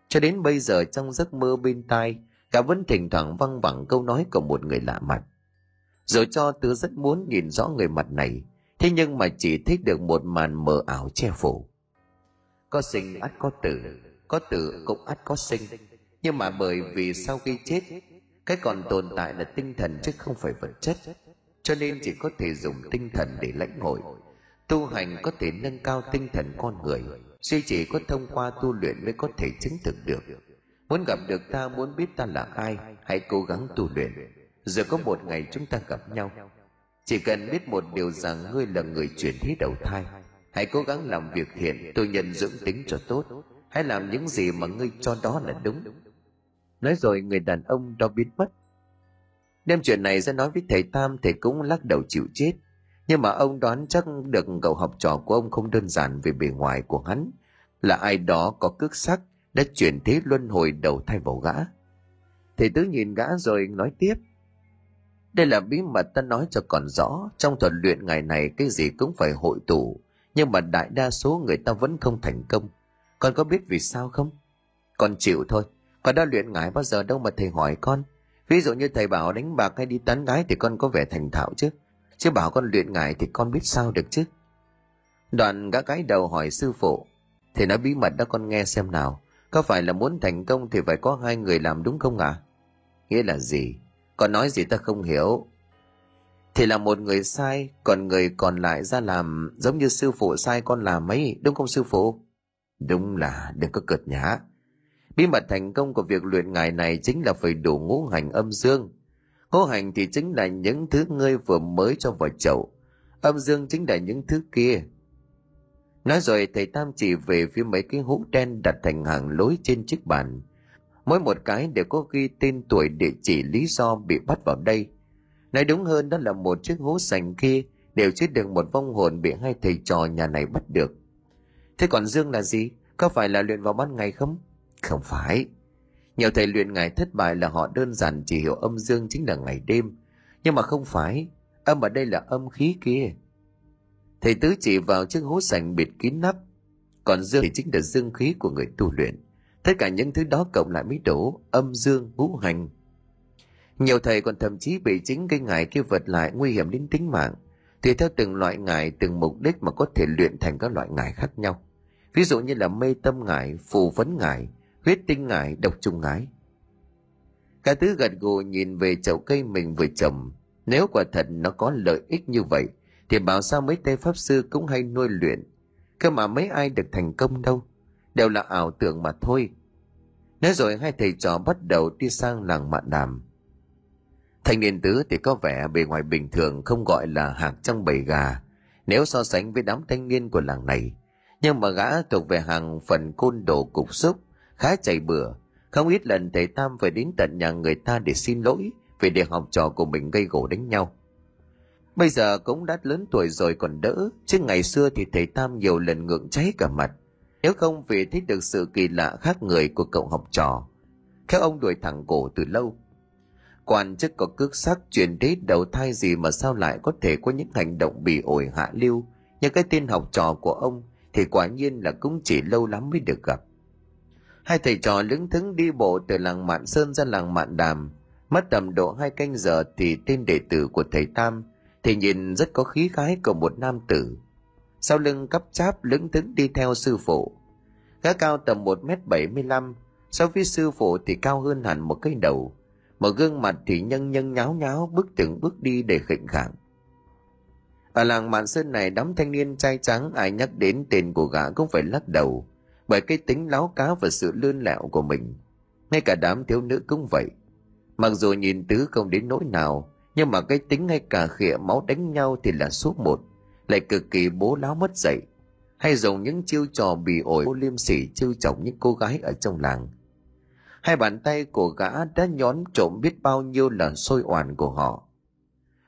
Cho đến bây giờ trong giấc mơ bên tai cả vẫn thỉnh thoảng văng vẳng câu nói của một người lạ mặt rồi cho tứ rất muốn nhìn rõ người mặt này. Thế nhưng mà chỉ thấy được một màn mờ ảo che phủ. Có sinh ắt có tử có tử cũng ắt có sinh. Nhưng mà bởi vì sau khi chết, cái còn tồn tại là tinh thần chứ không phải vật chất. Cho nên chỉ có thể dùng tinh thần để lãnh hội. Tu hành có thể nâng cao tinh thần con người, duy chỉ có thông qua tu luyện mới có thể chứng thực được. Muốn gặp được ta, muốn biết ta là ai, hãy cố gắng tu luyện rồi có một ngày chúng ta gặp nhau. Chỉ cần biết một điều rằng ngươi là người chuyển thế đầu thai, hãy cố gắng làm việc thiện, tu nhân dưỡng tính cho tốt, hãy làm những gì mà ngươi cho đó là đúng. Nói rồi người đàn ông đó biến mất. Đem chuyện này ra nói với thầy tam, thầy cũng lắc đầu chịu chết. Nhưng mà ông đoán chắc được cậu học trò của ông không đơn giản về bề ngoài của hắn, là ai đó có cước sắc đã chuyển thế luân hồi đầu thai vào gã. Thầy tứ nhìn gã rồi nói tiếp đây là bí mật ta nói cho còn rõ, trong thuật luyện ngày này cái gì cũng phải hội tụ, nhưng mà đại đa số người ta vẫn không thành công. Con có biết vì sao không? Con chịu thôi, con đã luyện ngải bao giờ đâu mà thầy hỏi con. Ví dụ như thầy bảo đánh bạc hay đi tán gái thì con có vẻ thành thạo chứ. Chứ bảo con luyện ngải thì con biết sao được chứ? Đoạn gã gái đầu hỏi sư phụ, thầy nói bí mật đó con nghe xem nào, có phải là muốn thành công thì phải có hai người làm đúng không ạ? À? nghĩa là gì? Con nói gì ta không hiểu. Thì là một người sai, còn người còn lại ra làm, giống như sư phụ sai con làm ấy, đúng không sư phụ? Đúng là, đừng có cợt nhã bí mật thành công của việc luyện ngài này chính là phải đủ ngũ hành âm dương. Ngũ hành thì chính là những thứ ngươi vừa mới cho vào chậu. Âm dương chính là những thứ kia. Nói rồi thầy tam chỉ về phía mấy cái hũ đen đặt thành hàng lối trên chiếc bàn mỗi một cái đều có ghi tên tuổi, địa chỉ, lý do bị bắt vào đây. Nói đúng hơn, đó là một chiếc hố sành kia đều chứa được một vong hồn bị hai thầy trò nhà này bắt được. Thế còn dương là gì? Có phải là luyện vào ban ngày không? Không phải. Nhiều thầy luyện ngày thất bại là họ đơn giản chỉ hiểu âm dương chính là ngày đêm. Nhưng mà không phải. Âm ở đây là âm khí kia. Thầy tứ chỉ vào chiếc hố sành bịt kín nắp. Còn dương thì chính là dương khí của người tu luyện tất cả những thứ đó cộng lại mới đủ, âm dương, ngũ hành. Nhiều thầy còn thậm chí bị chính cái ngải kia vật lại nguy hiểm đến tính mạng. Tùy theo từng loại ngải từng mục đích mà có thể luyện thành các loại ngải khác nhau. Ví dụ như là mê tâm ngải phù vấn ngải huyết tinh ngải độc trùng ngải cả tứ gật gù nhìn về chậu cây mình vừa trồng, nếu quả thật nó có lợi ích như vậy, thì bảo sao mấy tay pháp sư cũng hay nuôi luyện. Cơ mà mấy ai được thành công đâu? Đều là ảo tưởng mà thôi nói rồi hai thầy trò bắt đầu đi sang làng mạn đàm thanh niên tứ thì có vẻ bề ngoài bình thường không gọi là hạc trong bầy gà nếu so sánh với đám thanh niên của làng này. Nhưng mà gã thuộc về hàng phần côn đồ cục xúc, khá chạy bừa. Không ít lần thầy Tam phải đến tận nhà người ta để xin lỗi vì để học trò của mình gây gỗ đánh nhau. Bây giờ cũng đã lớn tuổi rồi còn đỡ, chứ ngày xưa thì thầy Tam nhiều lần ngượng cháy cả mặt. Nếu không vì thấy được sự kỳ lạ khác người của cậu học trò. khéo ông đuổi thẳng cổ từ lâu. Quan chức có cước sắc truyền đế đầu thai gì mà sao lại có thể có những hành động bị ổi hạ lưu như cái tên học trò của ông thì quả nhiên là cũng chỉ lâu lắm mới được gặp. Hai thầy trò lững thững đi bộ từ làng Mạn Sơn ra làng Mạn Đàm, mất tầm độ hai canh giờ thì tên đệ tử của thầy Tam thì nhìn rất có khí khái của một nam tử. Sau lưng cắp cháp lững thững đi theo sư phụ. Gã cao tầm một m bảy mươi lăm, so với sư phụ thì cao hơn hẳn một cái đầu. Một gương mặt thì nhân nhân nháo nháo bước từng bước đi để khệnh khạng. Ở làng Mạn Sơn này đám thanh niên trai trắng ai nhắc đến tên của gã cũng phải lắc đầu bởi cái tính láo cá và sự lươn lẹo của mình. Ngay cả đám thiếu nữ cũng vậy. Mặc dù nhìn tứ không đến nỗi nào, nhưng mà cái tính ngay cả khịa máu đánh nhau thì là số một, lại cực kỳ bố láo mất dạy. Hay dùng những chiêu trò bỉ ổi liêm sỉ chiêu chọc những cô gái ở trong làng. Hai bàn tay của gã đã nhón trộm biết bao nhiêu là sôi oàn của họ.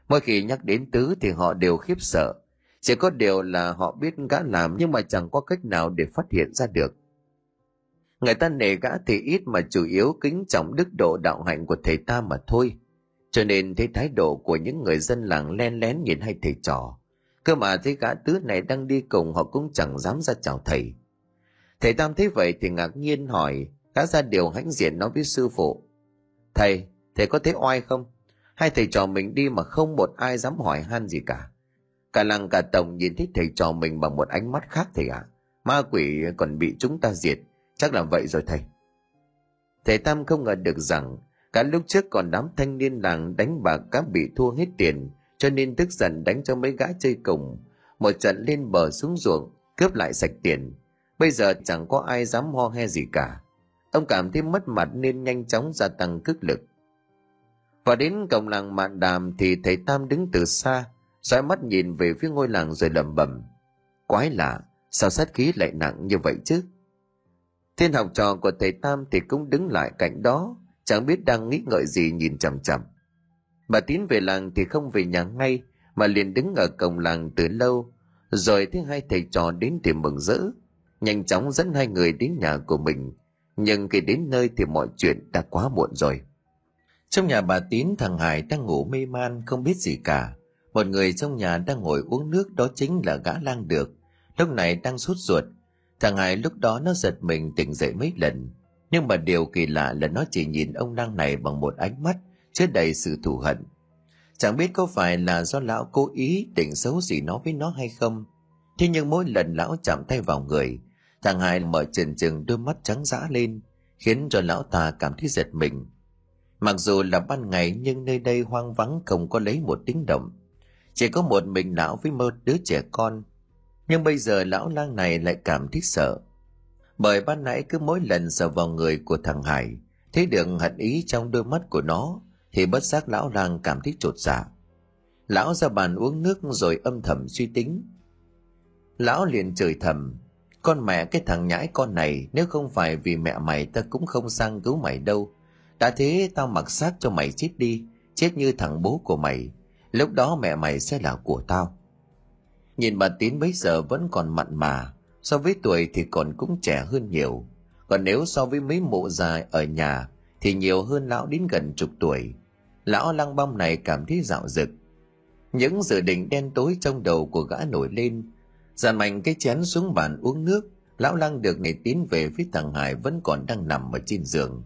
Mỗi khi nhắc đến tứ thì họ đều khiếp sợ, chỉ có điều là họ biết gã làm nhưng mà chẳng có cách nào để phát hiện ra được. Người ta nể gã thì ít mà chủ yếu kính trọng đức độ đạo hạnh của thầy ta mà thôi. Cho nên thấy thái độ của những người dân làng len lén nhìn hai thầy trò. Cơ mà thấy gã tứ này đang đi cùng họ cũng chẳng dám ra chào thầy. Thầy Tam thấy vậy thì ngạc nhiên hỏi, gã ra điều hãnh diện nói với sư phụ. Thầy, thầy có thấy oai không? Hai thầy trò mình đi mà không một ai dám hỏi han gì cả. Cả làng cả tổng nhìn thấy thầy trò mình bằng một ánh mắt khác thầy ạ. À. Ma quỷ còn bị chúng ta diệt, chắc là vậy rồi thầy. Thầy Tam không ngờ được rằng cả lúc trước còn đám thanh niên làng đánh bạc các bị thua hết tiền, cho nên tức giận đánh cho mấy gã chơi cùng. Một trận lên bờ xuống ruộng, cướp lại sạch tiền. Bây giờ chẳng có ai dám ho he gì cả. Ông cảm thấy mất mặt nên nhanh chóng gia tăng cước lực. Và đến cổng làng mạn đàm thì thầy Tam đứng từ xa, dõi mắt nhìn về phía ngôi làng rồi lẩm bẩm quái lạ sao sát khí lại nặng như vậy chứ thiên học trò của thầy tam thì cũng đứng lại cạnh đó chẳng biết đang nghĩ ngợi gì nhìn chằm chằm bà tín về làng thì không về nhà ngay, mà liền đứng ở cổng làng từ lâu. Rồi thấy hai thầy trò đến thì mừng rỡ, nhanh chóng dẫn hai người đến nhà của mình. Nhưng khi đến nơi thì mọi chuyện đã quá muộn rồi. Trong nhà bà tín, thằng hải đang ngủ mê man, không biết gì cả. Một người trong nhà đang ngồi uống nước, đó chính là gã lang được. Lúc này đang sốt ruột. Thằng hải lúc đó nó giật mình tỉnh dậy mấy lần. Nhưng mà điều kỳ lạ là nó chỉ nhìn ông lang này bằng một ánh mắt chứa đầy sự thù hận, chẳng biết có phải là do lão cố ý định xấu gì nó với nó hay không. Thế nhưng mỗi lần lão chạm tay vào người, thằng hải mở trần trừng đôi mắt trắng dã lên, khiến cho lão ta cảm thấy giật mình. Mặc dù là ban ngày nhưng nơi đây hoang vắng không có lấy một tiếng động. Chỉ có một mình lão với một đứa trẻ con. Nhưng bây giờ lão lang này lại cảm thấy sợ. Bởi ban nãy cứ mỗi lần sờ vào người của thằng hải, thấy được hận ý trong đôi mắt của nó thì bất giác lão lang cảm thấy trột dạ. Lão ra bàn uống nước rồi âm thầm suy tính. Lão liền chửi thầm, con mẹ, cái thằng nhãi con này, nếu không phải vì mẹ mày ta cũng không sang cứu mày đâu. Đã thế tao mặc xác cho mày chết đi, chết như thằng bố của mày. Lúc đó mẹ mày sẽ là của tao. Nhìn bà tín bấy giờ vẫn còn mặn mà, so với tuổi thì còn cũng trẻ hơn nhiều. Còn nếu so với mấy mụ già ở nhà thì nhiều hơn lão đến gần chục tuổi lão lăng băm này cảm thấy dạo dực những dự định đen tối trong đầu của gã nổi lên dàn mạnh cái chén xuống bàn uống nước, lão lăng được này tiến về phía thằng hải vẫn còn đang nằm ở trên giường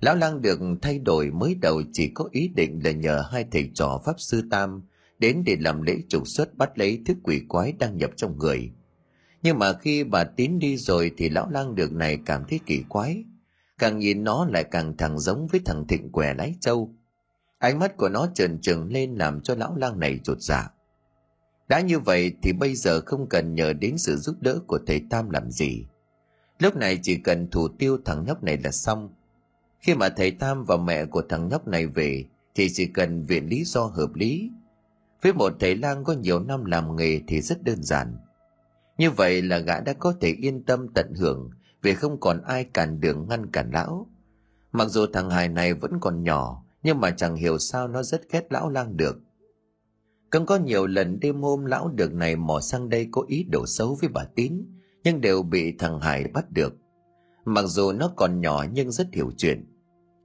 Lão lăng được thay đổi mới đầu chỉ có ý định là nhờ hai thầy trò Pháp Sư Tam đến để làm lễ trục xuất bắt lấy thứ quỷ quái đang nhập trong người. Nhưng mà khi bà tín đi rồi thì lão lang được này cảm thấy kỳ quái. Càng nhìn nó lại càng thằng giống với thằng thịnh què lái trâu. Ánh mắt của nó trần trừng lên làm cho lão lang này chột dạ. Đã như vậy thì bây giờ không cần nhờ đến sự giúp đỡ của thầy Tam làm gì. Lúc này chỉ cần thủ tiêu thằng nhóc này là xong khi mà thầy Tam và mẹ của thằng nhóc này về, thì chỉ cần viện lý do hợp lý. với một thầy lang có nhiều năm làm nghề thì rất đơn giản như vậy là gã đã có thể yên tâm tận hưởng, vì không còn ai cản đường ngăn cản lão mặc dù thằng hài này vẫn còn nhỏ nhưng mà chẳng hiểu sao nó rất ghét lão lang được. Cũng có nhiều lần đêm hôm lão được này mò sang đây có ý đồ xấu với bà tín, nhưng đều bị thằng hải bắt được. Mặc dù nó còn nhỏ nhưng rất hiểu chuyện.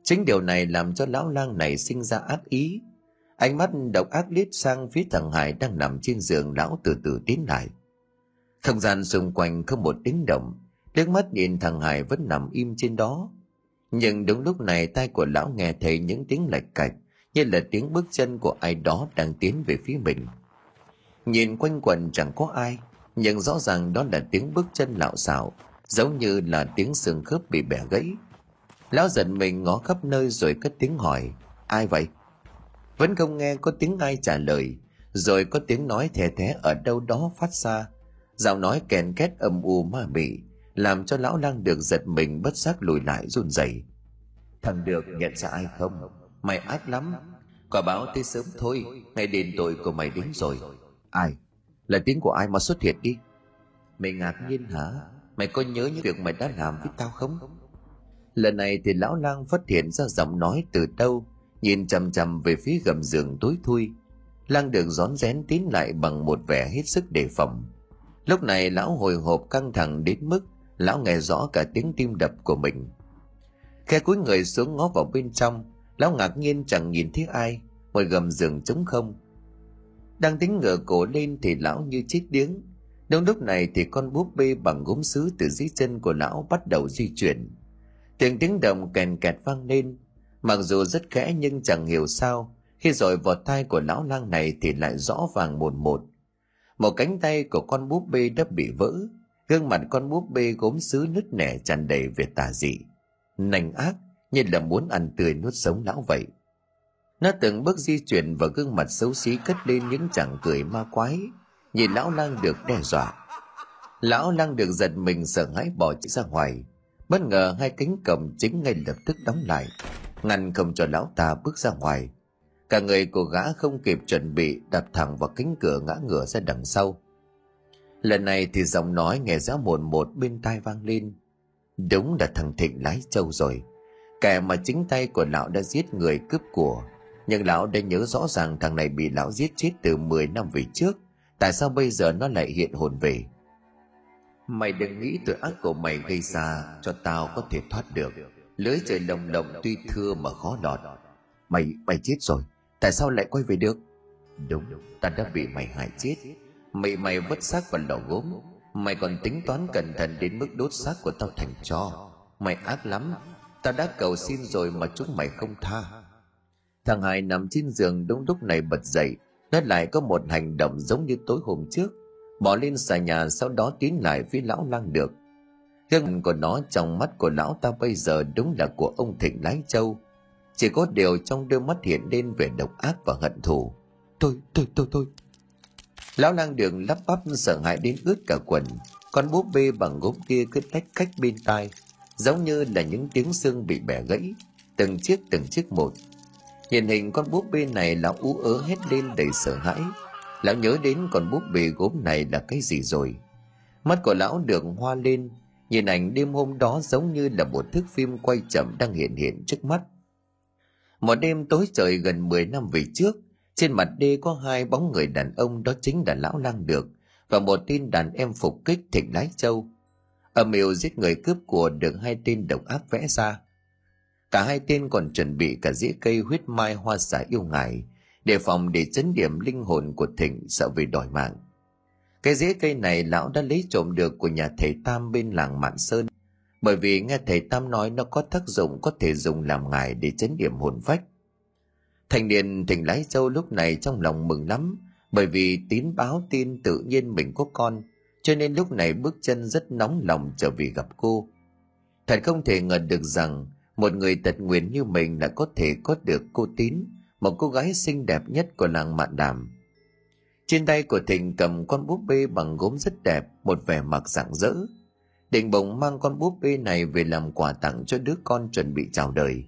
Chính điều này làm cho lão lang này sinh ra ác ý. Ánh mắt độc ác liếc sang phía thằng hải đang nằm trên giường lão từ từ tiến lại. Không gian xung quanh không một tiếng động nước mắt nhìn thằng hải vẫn nằm im trên đó nhưng đúng lúc này tai của lão nghe thấy những tiếng lạch cạch, như là tiếng bước chân của ai đó đang tiến về phía mình. Nhìn quanh quần chẳng có ai, nhưng rõ ràng đó là tiếng bước chân lạo xạo, giống như là tiếng xương khớp bị bẻ gãy. Lão giận mình ngó khắp nơi rồi cất tiếng hỏi, ai vậy? Vẫn không nghe có tiếng ai trả lời, rồi có tiếng nói thè thé ở đâu đó phát ra. Giọng nói kèn két âm u ma mị làm cho lão lang được giật mình bất giác lùi lại run rẩy. Thằng được nhận ra ai không? Mày ác lắm. Quả báo tới sớm thôi, ngày đền tội của mày đến rồi. Ai? Là tiếng của ai mà xuất hiện đi? Mày ngạc nhiên hả? Mày có nhớ những việc mày đã làm với tao không? Lần này thì lão lang phát hiện ra giọng nói từ đâu, nhìn chằm chằm về phía gầm giường tối thui. Lang được rón rén tiến lại bằng một vẻ hết sức đề phòng. Lúc này lão hồi hộp căng thẳng đến mức lão nghe rõ cả tiếng tim đập của mình. Khe cúi người xuống ngó vào bên trong, lão ngạc nhiên chẳng nhìn thấy ai ngoài gầm giường trống không. Đang tính ngửa cổ lên thì lão như chết điếng. Đúng lúc này thì con búp bê bằng gốm sứ từ dưới chân của lão bắt đầu di chuyển. Tiếng tiếng động kèn kẹt vang lên. Mặc dù rất khẽ nhưng chẳng hiểu sao, khi rồi vào tai của lão lang này thì lại rõ vàng một một. Một cánh tay của con búp bê đã bị vỡ gương mặt con búp bê gốm sứ nứt nẻ tràn đầy về tà dị. Nành ác như là muốn ăn tươi nuốt sống lão vậy. Nó từng bước di chuyển và gương mặt xấu xí cất lên những chẳng cười ma quái. Nhìn lão lang được đe dọa. Lão lang được giật mình sợ hãi bỏ chạy ra ngoài. Bất ngờ hai cánh cổng chính ngay lập tức đóng lại, ngăn không cho lão ta bước ra ngoài. Cả người của gã không kịp chuẩn bị đập thẳng vào cánh cửa ngã ngửa ra đằng sau lần này thì giọng nói nghe rõ mồn một bên tai vang lên. Đúng là thằng thịnh lái trâu rồi. Kẻ mà chính tay của lão đã giết người cướp của. Nhưng lão đã nhớ rõ ràng thằng này bị lão giết chết từ 10 năm về trước. Tại sao bây giờ nó lại hiện hồn về? Mày đừng nghĩ tội ác của mày gây ra cho tao có thể thoát được. Lưới trời lồng lộng tuy thưa mà khó lọt. Mày mày chết rồi. Tại sao lại quay về được? Đúng, ta đã bị mày hại chết mày mày vứt xác vào lò gốm. Mày còn tính toán cẩn thận đến mức đốt xác của tao thành tro. Mày ác lắm. Tao đã cầu xin rồi mà chúng mày không tha. Thằng hải nằm trên giường đúng lúc này bật dậy. Nó lại có một hành động giống như tối hôm trước. Bỏ lên xà nhà sau đó tiến lại phía lão lang được. Gương của nó trong mắt của lão ta bây giờ đúng là của ông thịnh lái châu. Chỉ có điều trong đôi mắt hiện lên vẻ độc ác và hận thù. Tôi tôi tôi tôi lão lang đường lắp bắp sợ hãi đến ướt cả quần. Con búp bê bằng gốm kia cứ tách cách bên tai, giống như là những tiếng xương bị bẻ gãy, từng chiếc từng chiếc một. Hiện hình con búp bê này, lão ú ớ hết lên đầy sợ hãi. Lão nhớ đến con búp bê gốm này là cái gì rồi? Mắt của lão được hoa lên, nhìn ảnh đêm hôm đó giống như là một thước phim quay chậm đang hiện hiện trước mắt. Một đêm tối trời gần 10 năm về trước trên mặt đê có hai bóng người đàn ông, đó chính là lão lang được và một tin đàn em phục kích thịnh lái châu. Âm mưu giết người cướp của được hai tên độc ác vẽ ra. Cả hai tên còn chuẩn bị cả dĩa cây huyết mai hoa xả yêu ngài, đề phòng để chấn điểm linh hồn của thịnh sợ vì đòi mạng. Cái dĩa cây này lão đã lấy trộm được của nhà thầy tam bên làng mạn sơn, bởi vì nghe thầy tam nói nó có tác dụng, có thể dùng làm ngài để chấn điểm hồn phách. Thanh niên thỉnh lái châu lúc này trong lòng mừng lắm, bởi vì tín báo tin tự nhiên mình có con, cho nên lúc này bước chân rất nóng lòng trở về gặp cô. Thật không thể ngờ được rằng, một người tật nguyền như mình đã có thể có được cô tín, một cô gái xinh đẹp nhất của làng mạn đàm. Trên tay của thịnh cầm con búp bê bằng gốm rất đẹp, một vẻ mặt rạng rỡ. Định bỗng mang con búp bê này về làm quà tặng cho đứa con chuẩn bị chào đời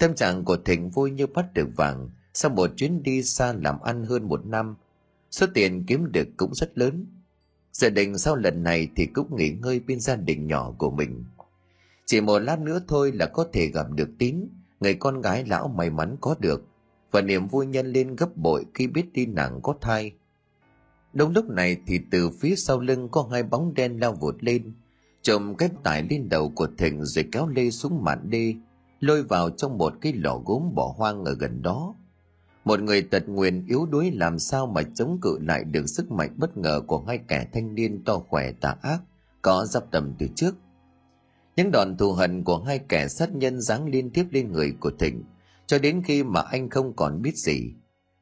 tâm trạng của thịnh vui như bắt được vàng. Sau một chuyến đi xa làm ăn hơn một năm, số tiền kiếm được cũng rất lớn. Gia đình sau lần này thì cũng nghỉ ngơi bên gia đình nhỏ của mình. Chỉ một lát nữa thôi là có thể gặp được tín, người con gái lão may mắn có được. Và niềm vui nhân lên gấp bội khi biết tin nàng có thai. Đúng lúc này thì từ phía sau lưng có hai bóng đen lao vụt lên, trộm cái tải lên đầu của thịnh rồi kéo lê xuống mạn đê lôi vào trong một cái lò gốm bỏ hoang ở gần đó. Một người tật nguyền yếu đuối làm sao mà chống cự lại được sức mạnh bất ngờ của hai kẻ thanh niên to khỏe tà ác, có dắp tầm từ trước. Những đòn thù hận của hai kẻ sát nhân giáng liên tiếp lên người của thịnh, cho đến khi mà anh không còn biết gì.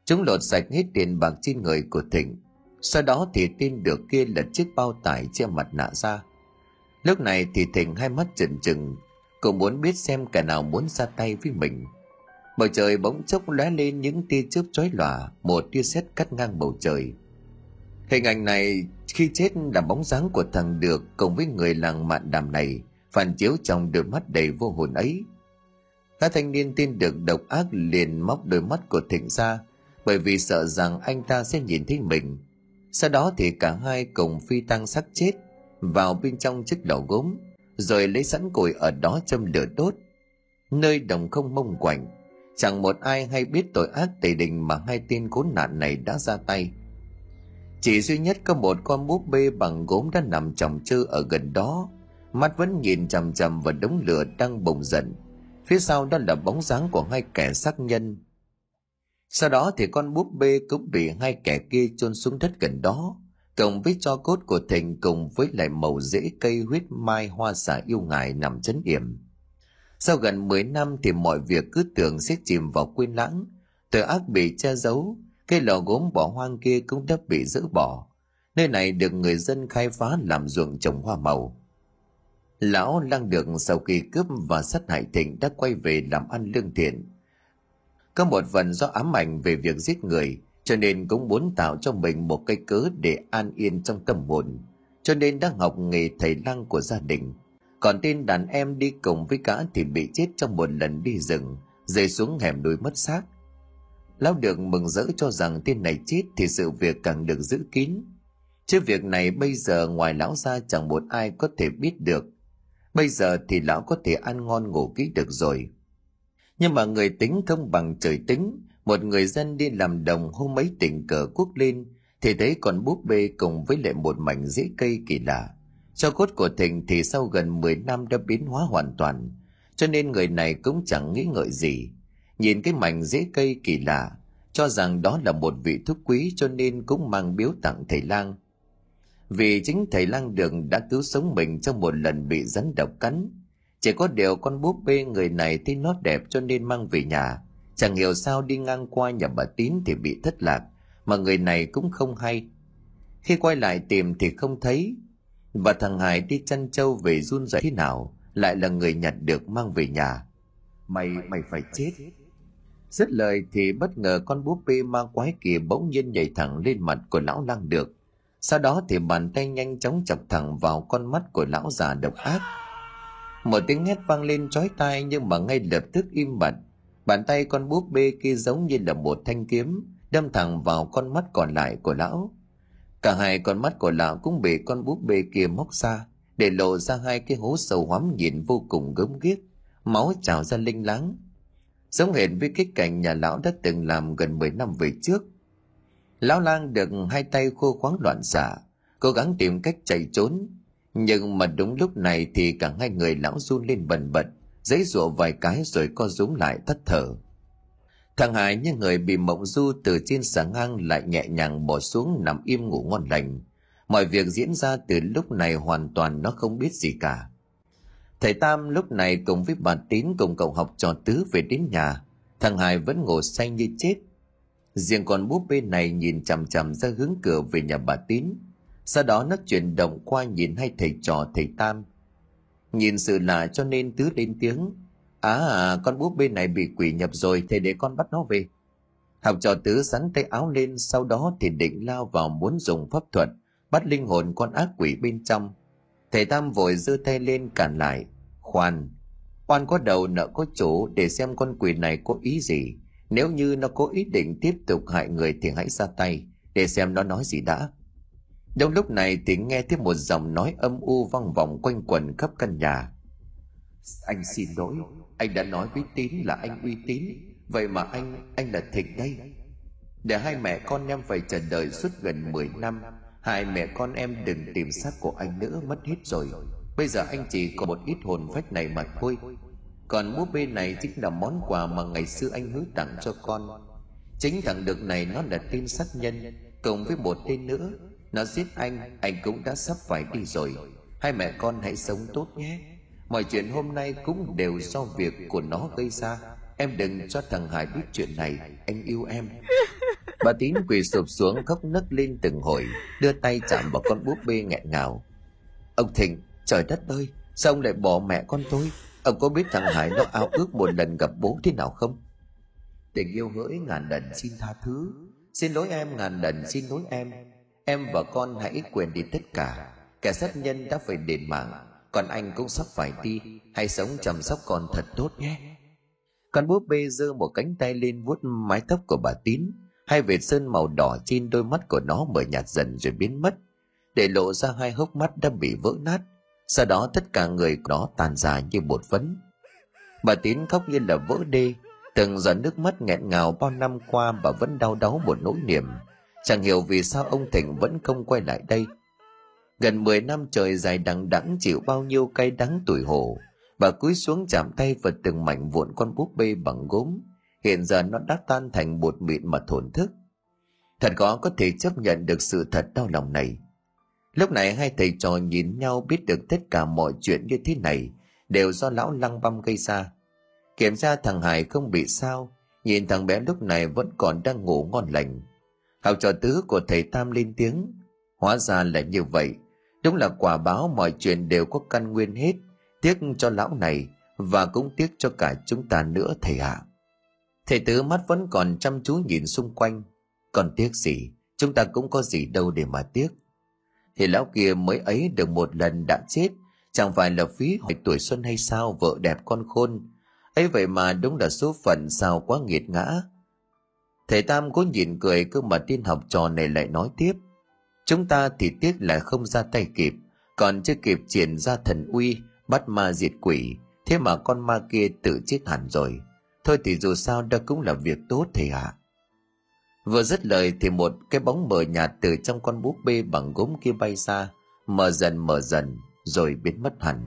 Chúng lột sạch hết tiền bạc trên người của thịnh, sau đó thì tin được kia là chiếc bao tải che mặt nạ ra. Lúc này thì thịnh hai mắt trừng trừng cậu muốn biết xem kẻ nào muốn ra tay với mình. Bầu trời bỗng chốc lóe lên những tia chớp chói lòa, một tia sét cắt ngang bầu trời. Hình ảnh này khi chết là bóng dáng của thằng được cùng với người làng mạn đàm này, phản chiếu trong đôi mắt đầy vô hồn ấy. Các thanh niên tin được độc ác liền móc đôi mắt của thịnh ra, bởi vì sợ rằng anh ta sẽ nhìn thấy mình. Sau đó thì cả hai cùng phi tăng xác chết vào bên trong chiếc lò gốm rồi lấy sẵn củi ở đó châm lửa đốt. Nơi đồng không mông quạnh, chẳng một ai hay biết tội ác tề đình mà hai tên khốn nạn này đã ra tay. Chỉ duy nhất có một con búp bê bằng gốm đã nằm chồng chơ ở gần đó. Mắt vẫn nhìn chằm chằm vào đống lửa đang bùng dần. Phía sau đó là bóng dáng của hai kẻ sát nhân. Sau đó thì con búp bê cũng bị hai kẻ kia chôn xuống đất gần đó cộng với cho cốt của thịnh cùng với lại màu rễ cây huyết mai hoa xả yêu ngài nằm chấn yểm. Sau gần 10 năm thì mọi việc cứ tưởng sẽ chìm vào quên lãng. Tội ác bị che giấu cây lò gốm bỏ hoang kia cũng đã bị dỡ bỏ. Nơi này được người dân khai phá làm ruộng trồng hoa màu. Lão lăng được sau khi cướp và sát hại thịnh đã quay về làm ăn lương thiện. Có một phần do ám ảnh về việc giết người cho nên cũng muốn tạo cho mình một cây cớ để an yên trong tâm hồn. Cho nên đã học nghề thầy lăng của gia đình. Còn tên đàn em đi cùng với cả thì bị chết trong một lần đi rừng, rơi xuống hẻm núi mất xác. Lão được mừng rỡ cho rằng tên này chết thì sự việc càng được giữ kín. Chứ việc này bây giờ ngoài lão ra chẳng một ai có thể biết được. Bây giờ thì lão có thể ăn ngon ngủ kỹ được rồi. Nhưng mà người tính không bằng trời tính một người dân đi làm đồng hôm ấy tình cờ quốc lên, thì thấy con búp bê cùng với lại một mảnh rễ cây kỳ lạ. Cho cốt của thịnh thì sau gần 10 năm đã biến hóa hoàn toàn, cho nên người này cũng chẳng nghĩ ngợi gì. Nhìn cái mảnh rễ cây kỳ lạ, cho rằng đó là một vị thuốc quý cho nên cũng mang biếu tặng thầy lang. Vì chính thầy lang đường đã cứu sống mình trong một lần bị rắn độc cắn, chỉ có điều con búp bê người này thấy nó đẹp cho nên mang về nhà chẳng hiểu sao đi ngang qua nhà bà tín thì bị thất lạc, mà người này cũng không hay. Khi quay lại tìm thì không thấy. Và thằng hải đi chăn trâu về run rẩy thế nào, lại là người nhặt được mang về nhà. Mày mày phải chết. Dứt lời thì bất ngờ con búp bê ma quái kia bỗng nhiên nhảy thẳng lên mặt của lão lang được. Sau đó thì bàn tay nhanh chóng chọc thẳng vào con mắt của lão già độc ác. Một tiếng hét vang lên trói tai nhưng mà ngay lập tức im bặt bàn tay con búp bê kia giống như là một thanh kiếm, đâm thẳng vào con mắt còn lại của lão. Cả hai con mắt của lão cũng bị con búp bê kia móc ra, để lộ ra hai cái hố sâu hoắm nhìn vô cùng gớm ghiếc, máu trào ra linh láng. Giống hệt với cái cảnh nhà lão đã từng làm gần 10 năm về trước. Lão lang được hai tay khô khoáng loạn xạ, cố gắng tìm cách chạy trốn, nhưng mà đúng lúc này thì cả hai người lão run lên bần bật giấy rụa vài cái rồi co rúm lại tắt thở. Thằng hải như người bị mộng du từ trên xà ngang lại nhẹ nhàng bỏ xuống nằm im ngủ ngon lành. Mọi việc diễn ra từ lúc này hoàn toàn nó không biết gì cả. Thầy tam lúc này cùng với bà tín cùng cậu học trò tứ về đến nhà. Thằng hải vẫn ngồi say như chết. Riêng con búp bê này nhìn chằm chằm ra hướng cửa về nhà bà tín. Sau đó nó chuyển động qua nhìn hai thầy trò thầy tam nhìn sự lạ cho nên tứ lên tiếng. À con búp bê này bị quỷ nhập rồi thầy để con bắt nó về. Học trò tứ sắn tay áo lên sau đó thì định lao vào muốn dùng pháp thuật bắt linh hồn con ác quỷ bên trong. Thầy tam vội giơ tay lên cản lại. Khoan oan có đầu nợ có chủ để xem con quỷ này có ý gì. Nếu như nó có ý định tiếp tục hại người thì hãy ra tay, để xem nó nói gì đã. Trong lúc này thì nghe thấy một giọng nói âm u vang vọng quanh quần khắp căn nhà. Anh xin lỗi, anh đã nói với Tín là anh uy tín, vậy mà anh, anh là Thịnh đây. Để hai mẹ con em phải chờ đợi suốt gần 10 năm, hai mẹ con em đừng tìm xác của anh nữa mất hết rồi. Bây giờ anh chỉ có một ít hồn phách này mà thôi. Còn búp bê này chính là món quà mà ngày xưa anh hứa tặng cho con. Chính thằng được này nó là tên sát nhân, cùng với một tên nữa nó giết anh anh cũng đã sắp phải đi rồi. Hai mẹ con hãy sống tốt nhé. Mọi chuyện hôm nay cũng đều do việc của nó gây ra. Em đừng cho thằng hải biết chuyện này. Anh yêu em. Bà tín quỳ sụp xuống khóc nấc lên từng hồi đưa tay chạm vào con búp bê nghẹn ngào. Ông thịnh trời đất ơi sao ông lại bỏ mẹ con tôi? Ông có biết thằng hải nó ao ước một lần gặp bố thế nào không? Tình yêu hỡi ngàn lần xin tha thứ. Xin lỗi em ngàn lần xin lỗi em em và con hãy quyền đi tất cả. Kẻ sát nhân đã phải đền mạng. Còn anh cũng sắp phải đi. Hãy sống chăm sóc con thật tốt nhé. Con búp bê giơ một cánh tay lên vuốt mái tóc của bà tín. Hai vệt sơn màu đỏ trên đôi mắt của nó mở nhạt dần rồi biến mất. Để lộ ra hai hốc mắt đã bị vỡ nát. Sau đó tất cả người của nó tàn ra như bột phấn. Bà tín khóc như là vỡ đê. Từng giọt nước mắt nghẹn ngào bao năm qua bà vẫn đau đớn một nỗi niềm. Chẳng hiểu vì sao ông Thịnh vẫn không quay lại đây. Gần 10 năm trời dài đằng đẵng chịu bao nhiêu cay đắng tuổi hổ. Bà cúi xuống chạm tay vào từng mảnh vụn con búp bê bằng gốm. Hiện giờ nó đã tan thành bột mịn mà thổn thức. Thật khó có thể chấp nhận được sự thật đau lòng này. Lúc này hai thầy trò nhìn nhau biết được tất cả mọi chuyện như thế này đều do lão lăng băm gây ra. Kiểm tra thằng Hải không bị sao, nhìn thằng bé lúc này vẫn còn đang ngủ ngon lành học trò tứ của thầy tam lên tiếng. Hóa ra là như vậy. Đúng là quả báo mọi chuyện đều có căn nguyên hết. Tiếc cho lão này và cũng tiếc cho cả chúng ta nữa, thầy ạ. À. thầy tứ mắt vẫn còn chăm chú nhìn xung quanh. Còn tiếc gì? Chúng ta cũng có gì đâu để mà tiếc. Thì lão kia mới ấy được một lần đã chết. Chẳng phải là phí hỏi tuổi xuân hay sao, vợ đẹp con khôn. Ấy vậy mà đúng là số phận sao quá nghiệt ngã. Thầy Tam cố nhìn cười cơ mà tin học trò này lại nói tiếp. Chúng ta thì tiếc là không ra tay kịp, còn chưa kịp triển ra thần uy, bắt ma diệt quỷ, thế mà con ma kia tự chết hẳn rồi. Thôi thì dù sao đó cũng là việc tốt thầy ạ. À. Vừa dứt lời thì một cái bóng mờ nhạt từ trong con búp bê bằng gốm kia bay ra, mờ dần mờ dần, rồi biến mất hẳn.